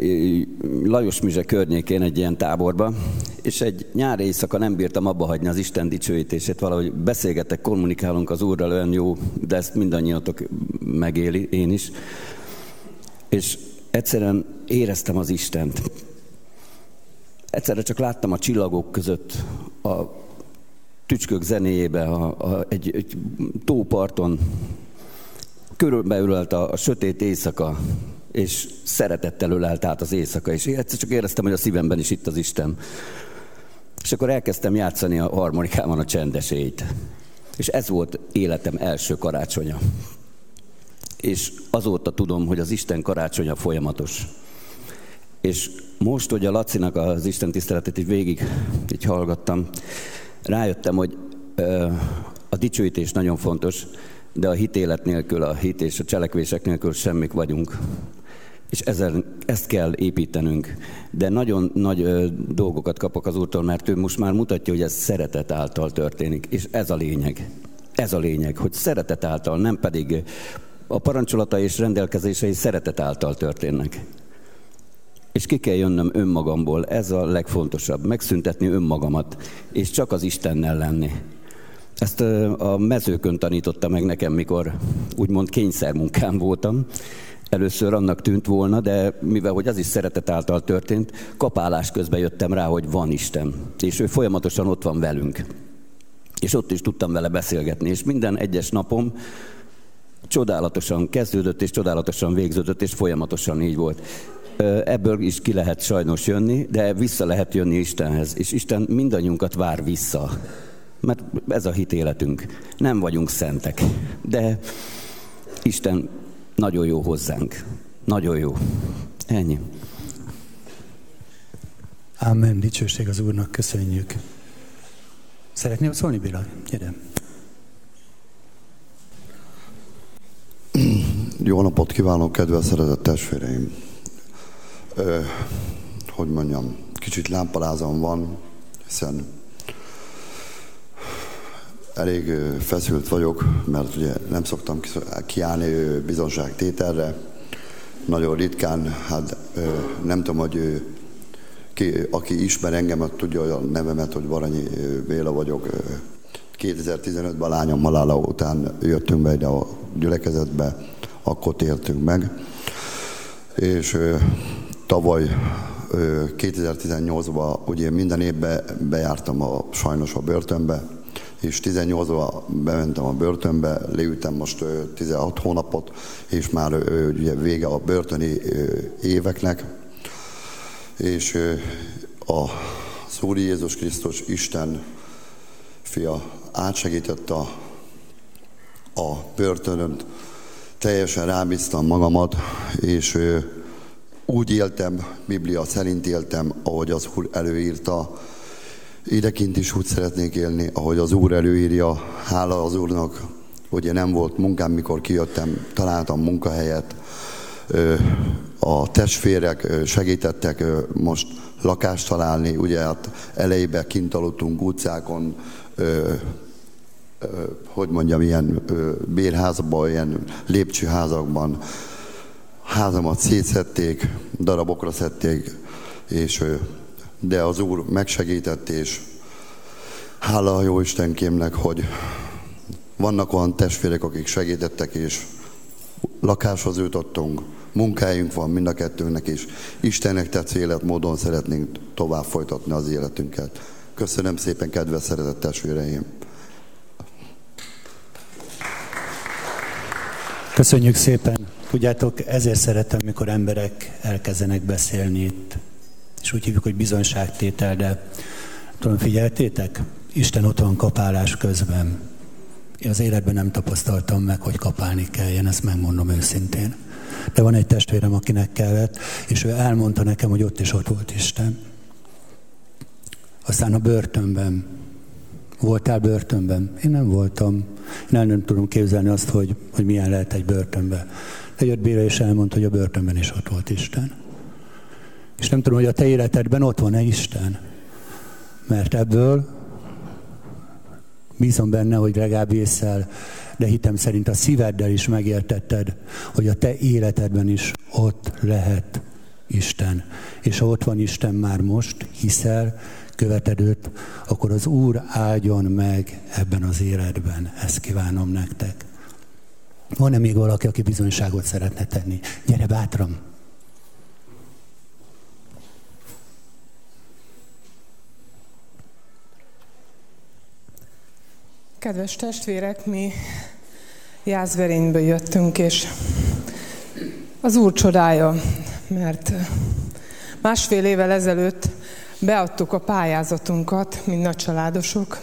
Lajos Mize környékén egy ilyen táborba, és egy nyári éjszaka nem bírtam abba hagyni az Isten dicsőítését, valahogy beszélgetek, kommunikálunk az Úrral, olyan jó, de ezt mindannyiatok megéli, én is. És egyszerűen éreztem az Istent. Egyszerre csak láttam a csillagok között a tücskök zenéjébe, a, a, egy, egy tóparton körülbeülelt a, a sötét éjszaka, és szeretettel ölelt át az éjszaka, és egyszer csak éreztem, hogy a szívemben is itt az Isten. És akkor elkezdtem játszani a harmonikában a csendesét. És ez volt életem első karácsonya. És azóta tudom, hogy az Isten karácsonya folyamatos. És most, hogy a Lacinak az Isten tiszteletét így végig így hallgattam, rájöttem, hogy a dicsőítés nagyon fontos, de a hitélet nélkül, a hit és a cselekvések nélkül semmik vagyunk. És ezzel, ezt kell építenünk. De nagyon nagy ö, dolgokat kapok az Úrtól, mert ő most már mutatja, hogy ez szeretet által történik. És ez a lényeg. Ez a lényeg, hogy szeretet által, nem pedig a parancsolata és rendelkezései szeretet által történnek. És ki kell jönnöm önmagamból, ez a legfontosabb, megszüntetni önmagamat, és csak az Istennel lenni. Ezt a mezőkön tanította meg nekem, mikor úgymond kényszermunkám voltam. Először annak tűnt volna, de mivel hogy az is szeretet által történt, kapálás közben jöttem rá, hogy van Isten, és ő folyamatosan ott van velünk. És ott is tudtam vele beszélgetni, és minden egyes napom csodálatosan kezdődött, és csodálatosan végződött, és folyamatosan így volt ebből is ki lehet sajnos jönni, de vissza lehet jönni Istenhez, és Isten mindannyiunkat vár vissza. Mert ez a hitéletünk. Nem vagyunk szentek, de Isten nagyon jó hozzánk. Nagyon jó. Ennyi. Amen. Dicsőség az Úrnak. Köszönjük. Szeretnél szólni, Béla? Gyere. Jó napot kívánok, kedves szeretett testvéreim! Ö, hogy mondjam, kicsit lámpalázam van, hiszen elég feszült vagyok, mert ugye nem szoktam kiállni bizonságtételre. Nagyon ritkán, hát nem tudom, hogy ki, aki ismer engem, tudja a nevemet, hogy Baranyi Béla vagyok. 2015-ben a lányom halála után jöttünk be ide a gyülekezetbe, akkor tértünk meg. És tavaly 2018-ban ugye minden évben bejártam a, sajnos a börtönbe, és 18-ban bementem a börtönbe, leültem most 16 hónapot, és már ugye vége a börtöni éveknek, és a Úr Jézus Krisztus Isten fia átsegített a, a börtönön, teljesen rábíztam magamat, és úgy éltem, Biblia szerint éltem, ahogy az Úr előírta. Idekint is úgy szeretnék élni, ahogy az Úr előírja. Hála az Úrnak, ugye nem volt munkám, mikor kijöttem, találtam munkahelyet. A testvérek segítettek most lakást találni, ugye hát elejébe kint aludtunk utcákon, hogy mondjam, ilyen bérházban, ilyen lépcsőházakban házamat szétszették, darabokra szedték, és, de az Úr megsegített, és hála a jó Istenkémnek, hogy vannak olyan testvérek, akik segítettek, és lakáshoz jutottunk, munkájunk van mind a kettőnknek, és Istennek tetsző életmódon szeretnénk tovább folytatni az életünket. Köszönöm szépen, kedves szeretett testvéreim! Köszönjük szépen! Tudjátok, ezért szeretem, mikor emberek elkezdenek beszélni itt. És úgy hívjuk, hogy bizonyságtétel, de tudom, figyeltétek? Isten ott van kapálás közben. Én az életben nem tapasztaltam meg, hogy kapálni kelljen, ezt megmondom őszintén. De van egy testvérem, akinek kellett, és ő elmondta nekem, hogy ott is ott volt Isten. Aztán a börtönben. Voltál börtönben? Én nem voltam. Én el nem tudom képzelni azt, hogy, hogy milyen lehet egy börtönben. Eljött Béla és elmondta, hogy a börtönben is ott volt Isten. És nem tudom, hogy a te életedben ott van-e Isten. Mert ebből bízom benne, hogy legalább észsel, de hitem szerint a szíveddel is megértetted, hogy a te életedben is ott lehet Isten. És ha ott van Isten már most, hiszel, követed őt, akkor az Úr áldjon meg ebben az életben. Ezt kívánom nektek. Van-e még valaki, aki bizonyságot szeretne tenni? Gyere bátran! Kedves testvérek, mi Jászverényből jöttünk, és az Úr csodája, mert másfél évvel ezelőtt beadtuk a pályázatunkat, mint nagy családosok,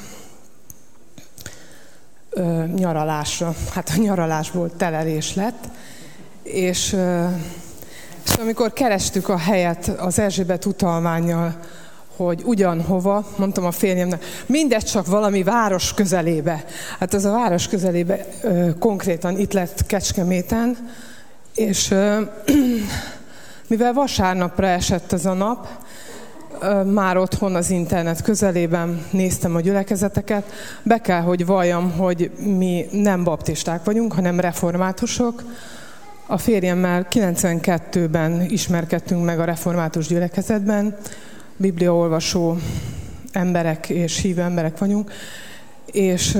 ö, nyaralásra. Hát a nyaralásból telelés lett, és, ö, és amikor kerestük a helyet az Erzsébet utalványjal, hogy ugyanhova, mondtam a férjemnek, mindegy csak valami város közelébe. Hát az a város közelébe ö, konkrétan itt lett Kecskeméten, és ö, mivel vasárnapra esett ez a nap, már otthon az internet közelében néztem a gyülekezeteket. Be kell, hogy valljam, hogy mi nem baptisták vagyunk, hanem reformátusok. A férjemmel 92-ben ismerkedtünk meg a református gyülekezetben. Bibliaolvasó emberek és hívő emberek vagyunk. És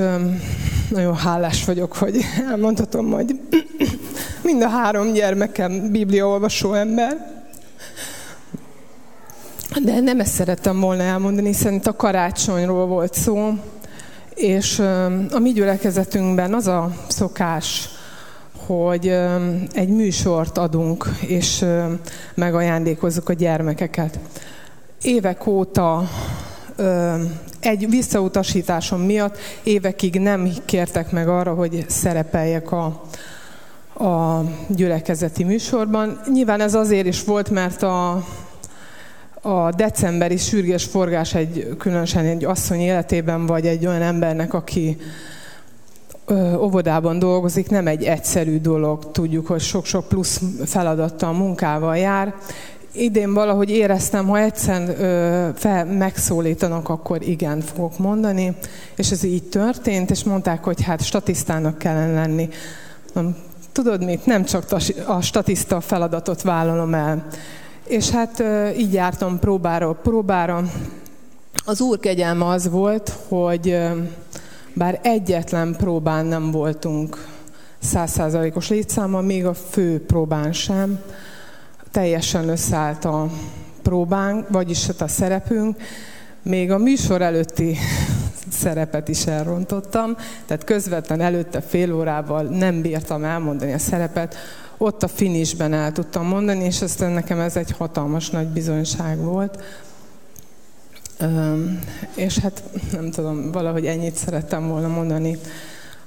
nagyon hálás vagyok, hogy elmondhatom, hogy mind a három gyermekem bibliaolvasó ember de nem ezt szerettem volna elmondani, hiszen itt a karácsonyról volt szó, és a mi gyülekezetünkben az a szokás, hogy egy műsort adunk, és megajándékozzuk a gyermekeket. Évek óta egy visszautasításom miatt évekig nem kértek meg arra, hogy szerepeljek a, a gyülekezeti műsorban. Nyilván ez azért is volt, mert a a decemberi sürgés forgás egy különösen egy asszony életében, vagy egy olyan embernek, aki ö, óvodában dolgozik, nem egy egyszerű dolog. Tudjuk, hogy sok-sok plusz feladattal, munkával jár. Idén valahogy éreztem, ha egyszer ö, fel, megszólítanak, akkor igen fogok mondani, és ez így történt, és mondták, hogy hát statisztának kellene lenni. Tudod mit, nem csak a statiszta feladatot vállalom el, és hát így jártam próbára, próbára. Az úr kegyelme az volt, hogy bár egyetlen próbán nem voltunk százszázalékos létszáma, még a fő próbán sem, teljesen összeállt a próbánk, vagyis hát a szerepünk, még a műsor előtti szerepet is elrontottam, tehát közvetlen előtte fél órával nem bírtam elmondani a szerepet, ott a finisben el tudtam mondani, és aztán nekem ez egy hatalmas nagy bizonyság volt. És hát nem tudom, valahogy ennyit szerettem volna mondani.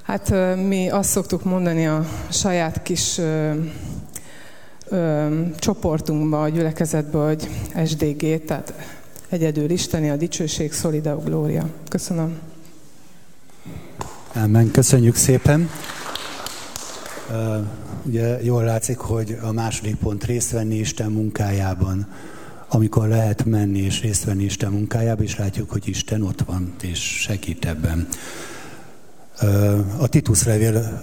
Hát mi azt szoktuk mondani a saját kis ö, csoportunkba, a gyülekezetbe, hogy SDG, tehát egyedül Isteni, a dicsőség, szolideu, glória. Köszönöm. Amen. Köszönjük szépen. Ugye jól látszik, hogy a második pont részt venni Isten munkájában. Amikor lehet menni és részt venni Isten munkájában, és látjuk, hogy Isten ott van és segít ebben. A Titus levél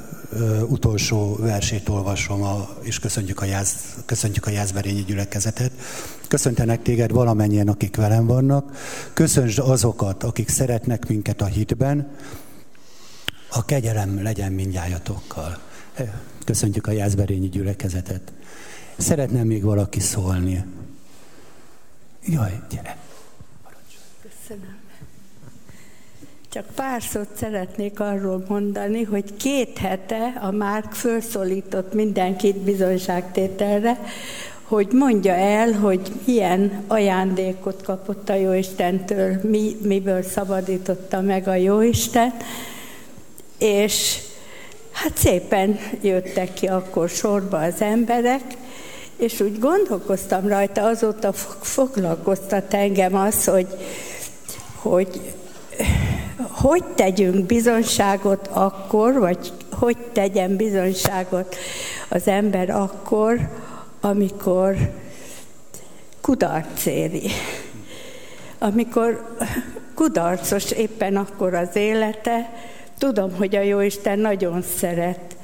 utolsó versét olvasom, és köszöntjük a, Jász, köszöntjük a Jászberényi gyülekezetet. Köszöntenek téged valamennyien, akik velem vannak. Köszöntsd azokat, akik szeretnek minket a hitben. A kegyelem legyen mindjájatokkal. Köszöntjük a Jászberényi gyülekezetet. Szeretném még valaki szólni. Jaj, gyere. Köszönöm. Csak pár szót szeretnék arról mondani, hogy két hete a Márk felszólított mindenkit bizonyságtételre, hogy mondja el, hogy milyen ajándékot kapott a Jóistentől, mi, miből szabadította meg a Jóisten, és hát szépen jöttek ki akkor sorba az emberek, és úgy gondolkoztam rajta, azóta foglalkoztat engem az, hogy, hogy hogy tegyünk bizonyságot akkor, vagy hogy tegyen bizonyságot az ember akkor, amikor kudarc éri. Amikor kudarcos éppen akkor az élete, tudom, hogy a Jóisten nagyon szeret,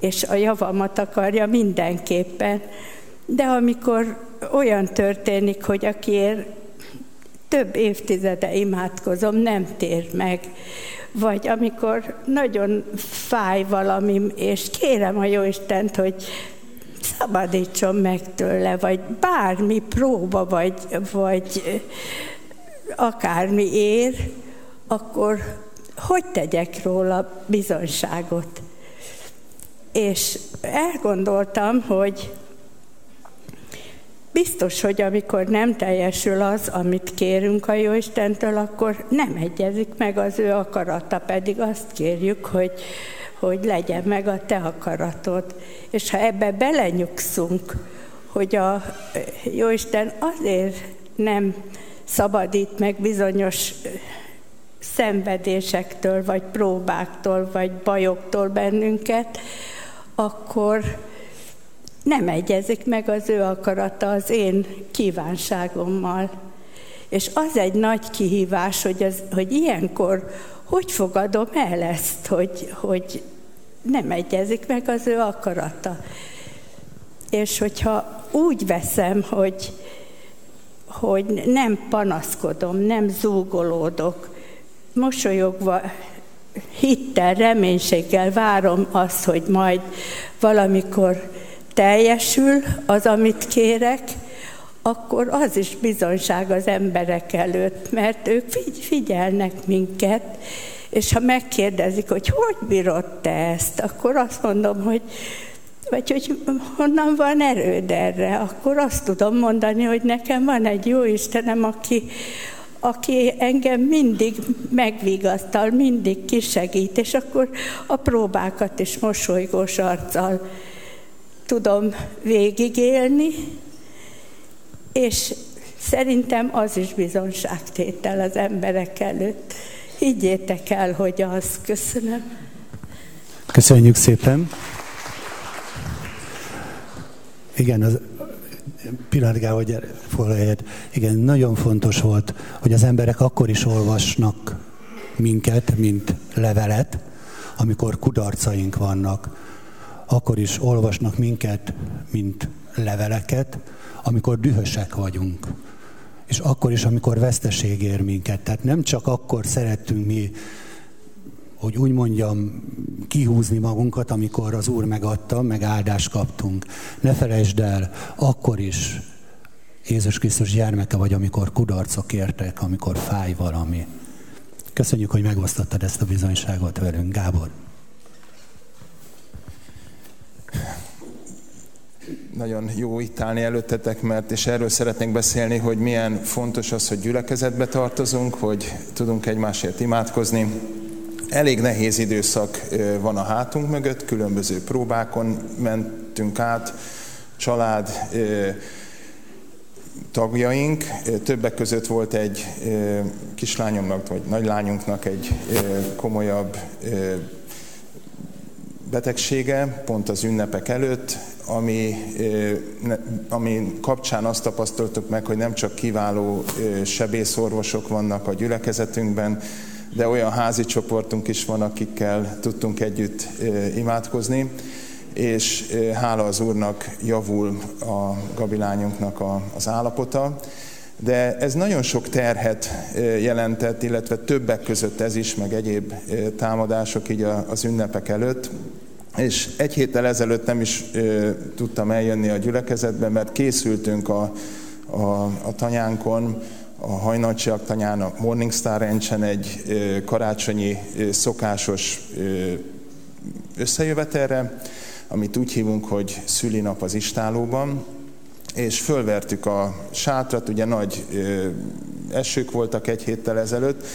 és a javamat akarja mindenképpen, de amikor olyan történik, hogy akiért több évtizede imádkozom, nem tér meg. Vagy amikor nagyon fáj valami, és kérem a Jóistent, hogy szabadítson meg tőle, vagy bármi próba, vagy, vagy akármi ér, akkor hogy tegyek róla bizonyságot? És elgondoltam, hogy Biztos, hogy amikor nem teljesül az, amit kérünk a Jóistentől, akkor nem egyezik meg az ő akarata, pedig azt kérjük, hogy, hogy legyen meg a te akaratod. És ha ebbe belenyugszunk, hogy a Jóisten azért nem szabadít meg bizonyos szenvedésektől, vagy próbáktól, vagy bajoktól bennünket, akkor nem egyezik meg az ő akarata az én kívánságommal. És az egy nagy kihívás, hogy, az, hogy ilyenkor hogy fogadom el ezt, hogy, hogy nem egyezik meg az ő akarata. És hogyha úgy veszem, hogy, hogy nem panaszkodom, nem zúgolódok, mosolyogva, hittel, reménységgel várom azt, hogy majd valamikor teljesül az, amit kérek, akkor az is bizonyság az emberek előtt, mert ők figyelnek minket, és ha megkérdezik, hogy hogy bírod te ezt, akkor azt mondom, hogy vagy hogy honnan van erőd erre, akkor azt tudom mondani, hogy nekem van egy jó Istenem, aki, aki engem mindig megvigasztal, mindig kisegít, és akkor a próbákat is mosolygós arccal tudom végigélni, és szerintem az is bizonságtétel az emberek előtt. Higgyétek el, hogy az. Köszönöm. Köszönjük szépen. Igen, az pillanatgál, hogy foglaljad. Igen, nagyon fontos volt, hogy az emberek akkor is olvasnak minket, mint levelet, amikor kudarcaink vannak akkor is olvasnak minket, mint leveleket, amikor dühösek vagyunk. És akkor is, amikor veszteség ér minket. Tehát nem csak akkor szerettünk mi, hogy úgy mondjam, kihúzni magunkat, amikor az Úr megadta, meg áldást kaptunk. Ne felejtsd el, akkor is Jézus Krisztus gyermeke vagy, amikor kudarcok értek, amikor fáj valami. Köszönjük, hogy megosztottad ezt a bizonyságot velünk, Gábor. nagyon jó itt állni előttetek, mert és erről szeretnék beszélni, hogy milyen fontos az, hogy gyülekezetbe tartozunk, hogy tudunk egymásért imádkozni. Elég nehéz időszak van a hátunk mögött, különböző próbákon mentünk át, család, tagjaink. Többek között volt egy kislányomnak, vagy nagylányunknak egy komolyabb betegsége, pont az ünnepek előtt, ami, ami kapcsán azt tapasztaltuk meg, hogy nem csak kiváló sebészorvosok vannak a gyülekezetünkben, de olyan házi csoportunk is van, akikkel tudtunk együtt imádkozni, és hála az Úrnak javul a Gabilányunknak az állapota. De ez nagyon sok terhet jelentett, illetve többek között ez is, meg egyéb támadások így az ünnepek előtt. És egy héttel ezelőtt nem is tudtam eljönni a gyülekezetbe, mert készültünk a, a, a tanyánkon, a hajnalcsiak tanyán, a Morningstar Ranchen egy karácsonyi szokásos összejövetelre, amit úgy hívunk, hogy szülinap az istálóban, és fölvertük a sátrat, ugye nagy esők voltak egy héttel ezelőtt,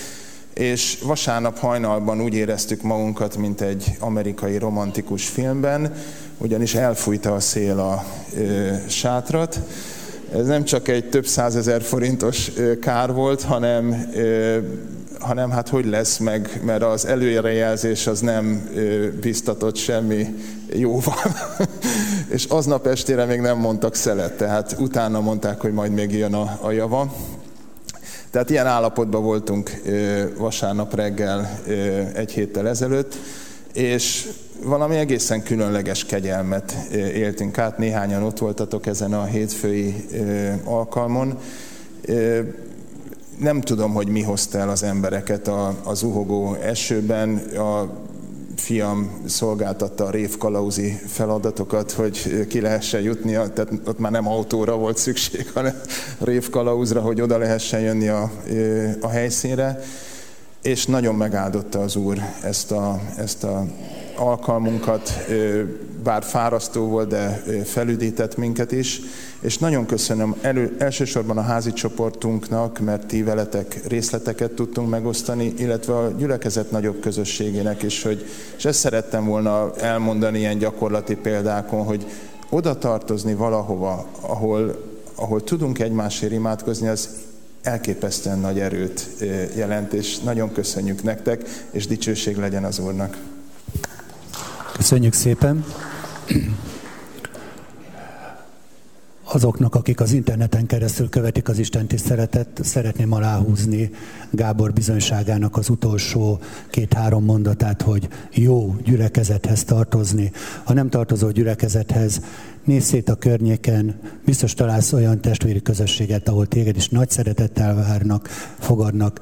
és vasárnap hajnalban úgy éreztük magunkat, mint egy amerikai romantikus filmben, ugyanis elfújta a szél a ö, sátrat. Ez nem csak egy több százezer forintos kár volt, hanem, hanem hát hogy lesz meg, mert az előrejelzés az nem biztatott semmi jóval. és aznap estére még nem mondtak szelet, tehát utána mondták, hogy majd még jön a, a java. Tehát ilyen állapotban voltunk vasárnap reggel egy héttel ezelőtt, és valami egészen különleges kegyelmet éltünk át. Néhányan ott voltatok ezen a hétfői alkalmon. Nem tudom, hogy mi hozta el az embereket az uhogó esőben. A fiam szolgáltatta a révkalauzi feladatokat, hogy ki lehessen jutni, tehát ott már nem autóra volt szükség, hanem révkalauzra, hogy oda lehessen jönni a, a helyszínre, és nagyon megáldotta az Úr ezt a, ezt a alkalmunkat, bár fárasztó volt, de felüdített minket is, és nagyon köszönöm elő, elsősorban a házi csoportunknak, mert ti veletek részleteket tudtunk megosztani, illetve a gyülekezet nagyobb közösségének is, hogy, és ezt szerettem volna elmondani ilyen gyakorlati példákon, hogy oda tartozni valahova, ahol, ahol tudunk egymásért imádkozni, az elképesztően nagy erőt jelent, és nagyon köszönjük nektek, és dicsőség legyen az Úrnak. Köszönjük szépen! Azoknak, akik az interneten keresztül követik az Isten tiszteletet, szeretném aláhúzni Gábor bizonyságának az utolsó két-három mondatát, hogy jó gyülekezethez tartozni. Ha nem tartozó gyülekezethez, nézz szét a környéken, biztos találsz olyan testvéri közösséget, ahol téged is nagy szeretettel várnak, fogadnak,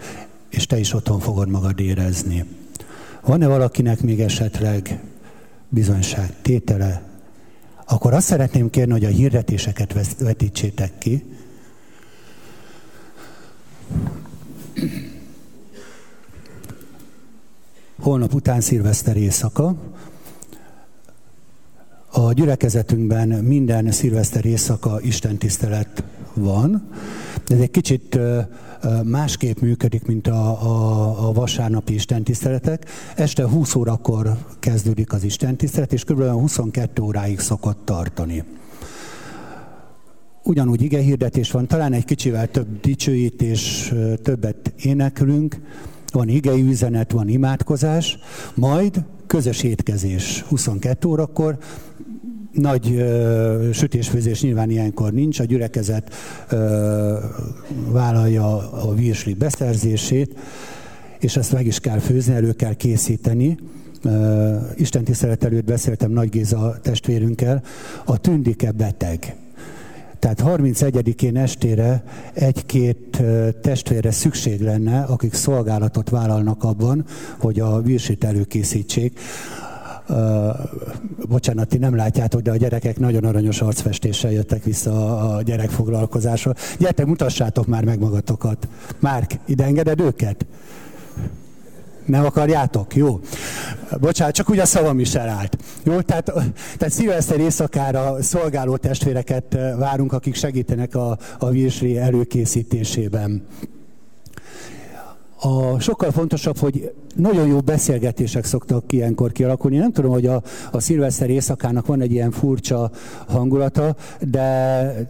és te is otthon fogod magad érezni. Van-e valakinek még esetleg bizonyság tétele, akkor azt szeretném kérni, hogy a hirdetéseket vetítsétek ki. Holnap után szilveszter éjszaka. A gyülekezetünkben minden szilveszter éjszaka istentisztelet van. Ez egy kicsit másképp működik, mint a, a, a vasárnapi istentiszteletek. Este 20 órakor kezdődik az istentisztelet, és kb. 22 óráig szokott tartani. Ugyanúgy ige hirdetés van, talán egy kicsivel több dicsőítés, többet éneklünk, van igei üzenet, van imádkozás, majd közös étkezés 22 órakor, nagy ö, sütésfőzés nyilván ilyenkor nincs, a gyülekezet ö, vállalja a virsli beszerzését, és ezt meg is kell főzni, elő kell készíteni. Isten tisztelet előtt beszéltem Nagy Géza testvérünkkel, a tündike beteg. Tehát 31-én estére egy-két testvére szükség lenne, akik szolgálatot vállalnak abban, hogy a virsit előkészítsék bocsánat, ti nem látjátok, de a gyerekek nagyon aranyos arcfestéssel jöttek vissza a gyerekfoglalkozásról. Gyertek, mutassátok már meg magatokat. Márk, ide engeded őket? Nem akarjátok? Jó. Bocsánat, csak úgy a szavam is elállt. Jó, tehát, tehát szilveszter éjszakára szolgáló testvéreket várunk, akik segítenek a, a virsli előkészítésében. A sokkal fontosabb, hogy nagyon jó beszélgetések szoktak ilyenkor kialakulni. Nem tudom, hogy a, a szilveszter éjszakának van egy ilyen furcsa hangulata, de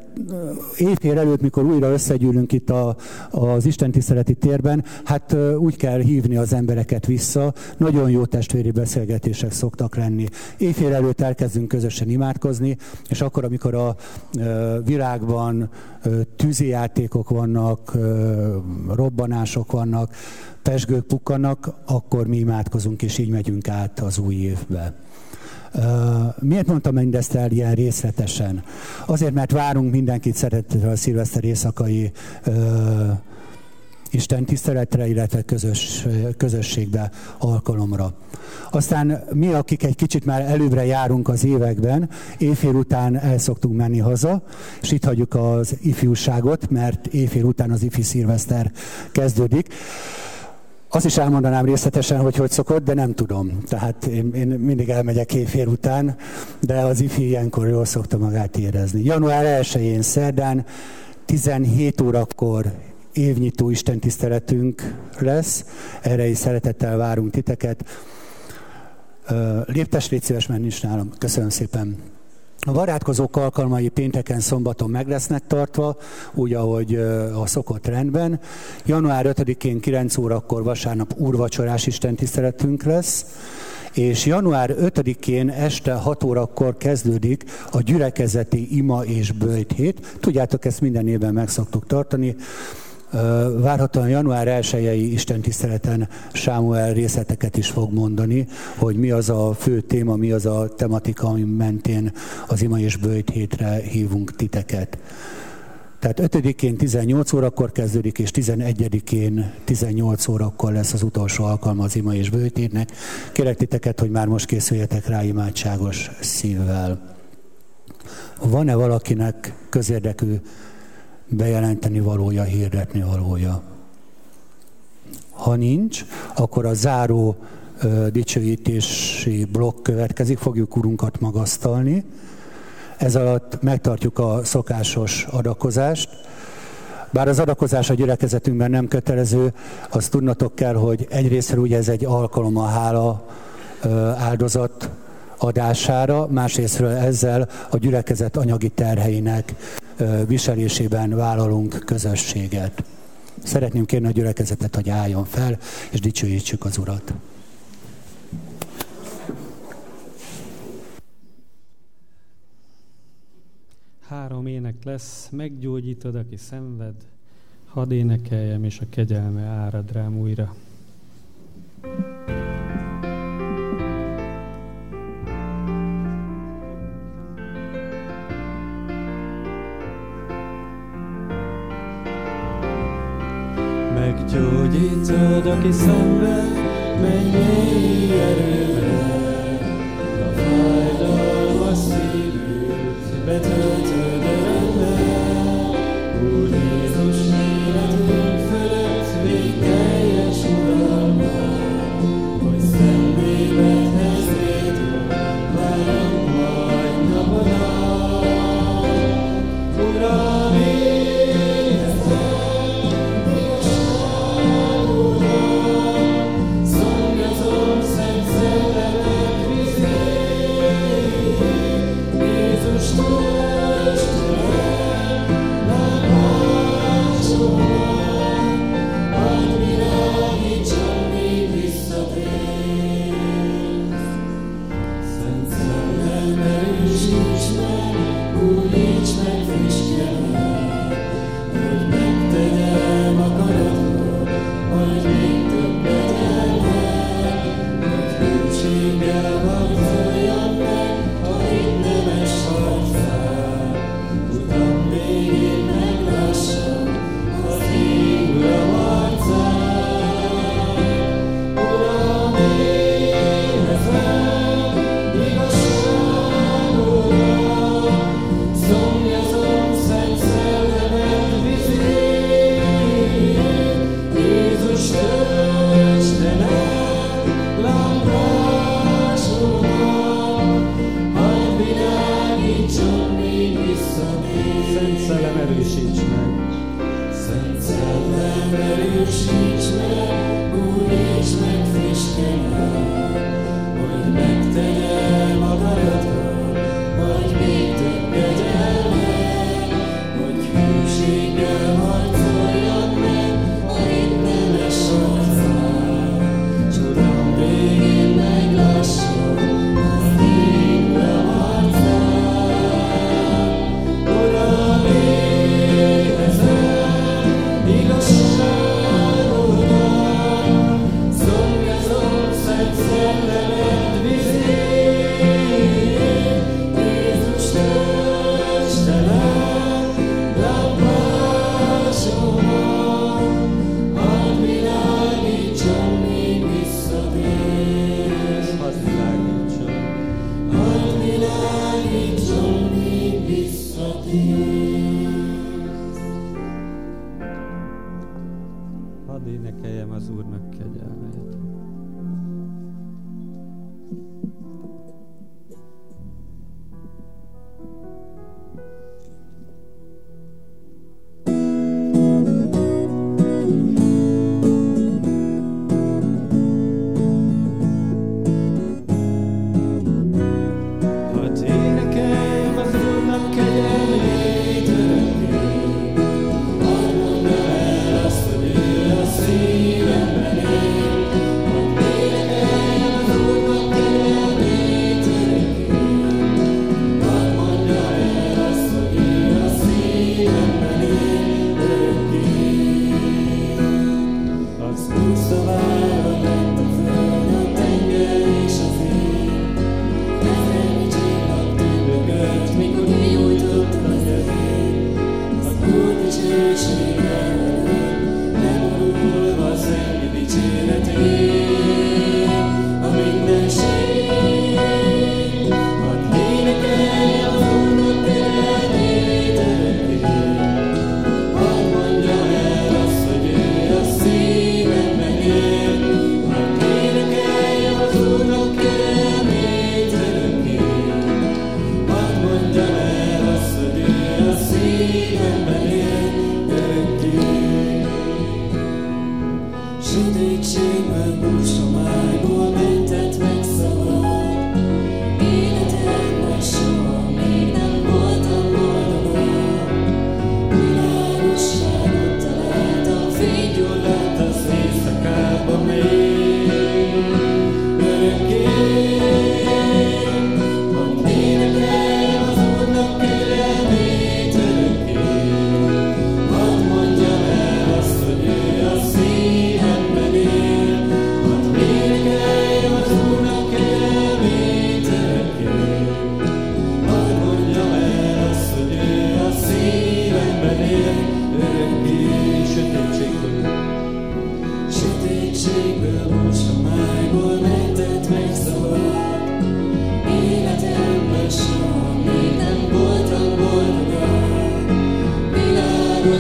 évfél előtt, mikor újra összegyűlünk itt a, az Isten tiszteleti térben, hát úgy kell hívni az embereket vissza. Nagyon jó testvéri beszélgetések szoktak lenni. Évfél előtt elkezdünk közösen imádkozni, és akkor, amikor a világban tűzijátékok vannak, robbanások vannak, pesgők pukkanak, akkor mi imádkozunk, és így megyünk át az új évbe. Miért mondtam mindezt el ilyen részletesen? Azért, mert várunk mindenkit szeretettel a szilveszter éjszakai uh, Isten tiszteletre, illetve közös, közösségbe, alkalomra. Aztán mi, akik egy kicsit már előbbre járunk az években, évfél után el szoktunk menni haza, és itt hagyjuk az ifjúságot, mert évfél után az ifi szilveszter kezdődik. Azt is elmondanám részletesen, hogy hogy szokott, de nem tudom. Tehát én, én mindig elmegyek évfél után, de az ifi ilyenkor jól szokta magát érezni. Január 1-én szerdán 17 órakor évnyitó istentiszteletünk lesz. Erre is szeretettel várunk titeket. Léptes, légy szíves menni is nálam. Köszönöm szépen. A barátkozók alkalmai pénteken, szombaton meg lesznek tartva, úgy, ahogy a szokott rendben. Január 5-én 9 órakor vasárnap úrvacsorás istentiszteletünk lesz, és január 5-én este 6 órakor kezdődik a gyülekezeti ima és bőjt hét. Tudjátok, ezt minden évben meg szoktuk tartani. Várhatóan január 1 Isten tiszteleten Sámuel részleteket is fog mondani, hogy mi az a fő téma, mi az a tematika, ami mentén az ima és bőjt hétre hívunk titeket. Tehát 5-én 18 órakor kezdődik, és 11-én 18 órakor lesz az utolsó alkalma az ima és bőjtétnek. Kérek titeket, hogy már most készüljetek rá imádságos szívvel. Van-e valakinek közérdekű bejelenteni valója, hirdetni valója. Ha nincs, akkor a záró dicsőítési blokk következik, fogjuk Urunkat magasztalni. Ez alatt megtartjuk a szokásos adakozást. Bár az adakozás a gyülekezetünkben nem kötelező, azt tudnatok kell, hogy egyrészt ugye ez egy alkalom a hála áldozat adására, másrésztről ezzel a gyülekezet anyagi terheinek viselésében vállalunk közösséget. Szeretném kérni a gyülekezetet, hogy álljon fel, és dicsőítsük az Urat. Három ének lesz, meggyógyítod, aki szenved, hadd énekeljem, és a kegyelme árad rám újra. thank you Meggyógyítod, aki szenved, menj erővel, a fájdalmas szívű, betöltöd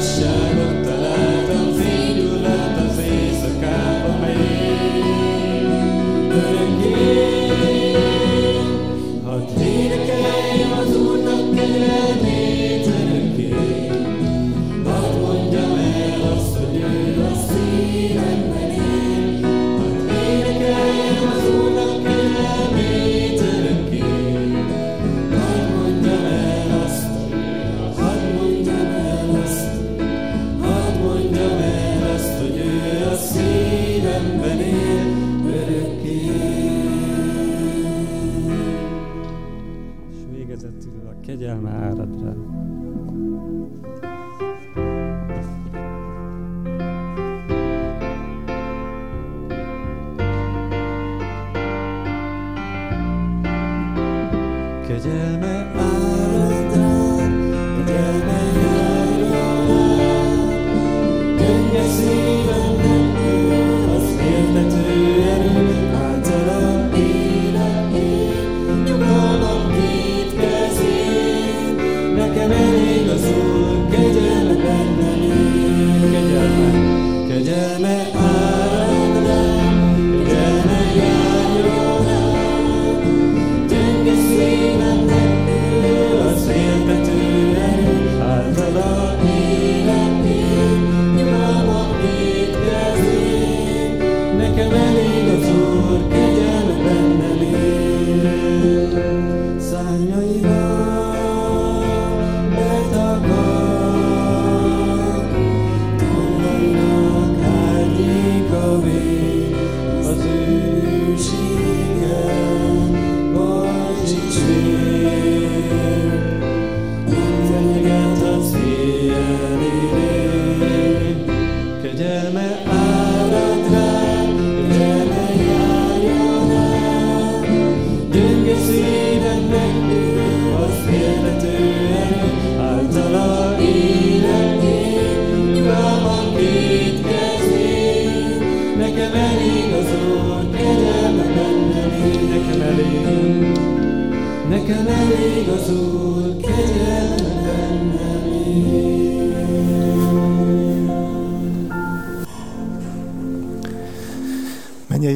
shine.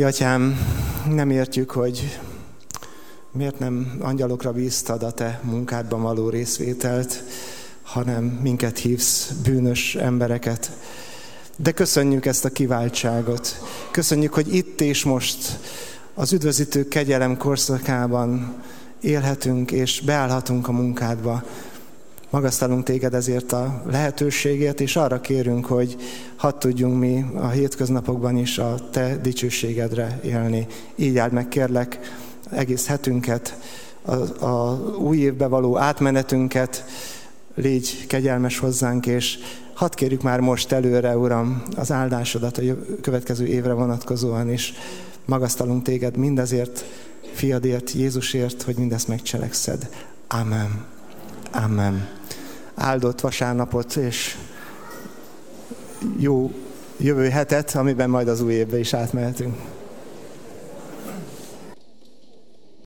Menjei atyám, nem értjük, hogy miért nem angyalokra bíztad a te munkádban való részvételt, hanem minket hívsz, bűnös embereket. De köszönjük ezt a kiváltságot. Köszönjük, hogy itt és most az üdvözítő kegyelem korszakában élhetünk és beállhatunk a munkádba. Magasztalunk téged ezért a lehetőségért, és arra kérünk, hogy hadd tudjunk mi a hétköznapokban is a te dicsőségedre élni. Így áld meg, kérlek, egész hetünket, a, a új évbe való átmenetünket, légy kegyelmes hozzánk, és hadd kérjük már most előre, Uram, az áldásodat a következő évre vonatkozóan is. Magasztalunk téged mindezért, fiadért, Jézusért, hogy mindezt megcselekszed. Amen. Amen. Áldott vasárnapot, és jó jövő hetet, amiben majd az új évbe is átmehetünk.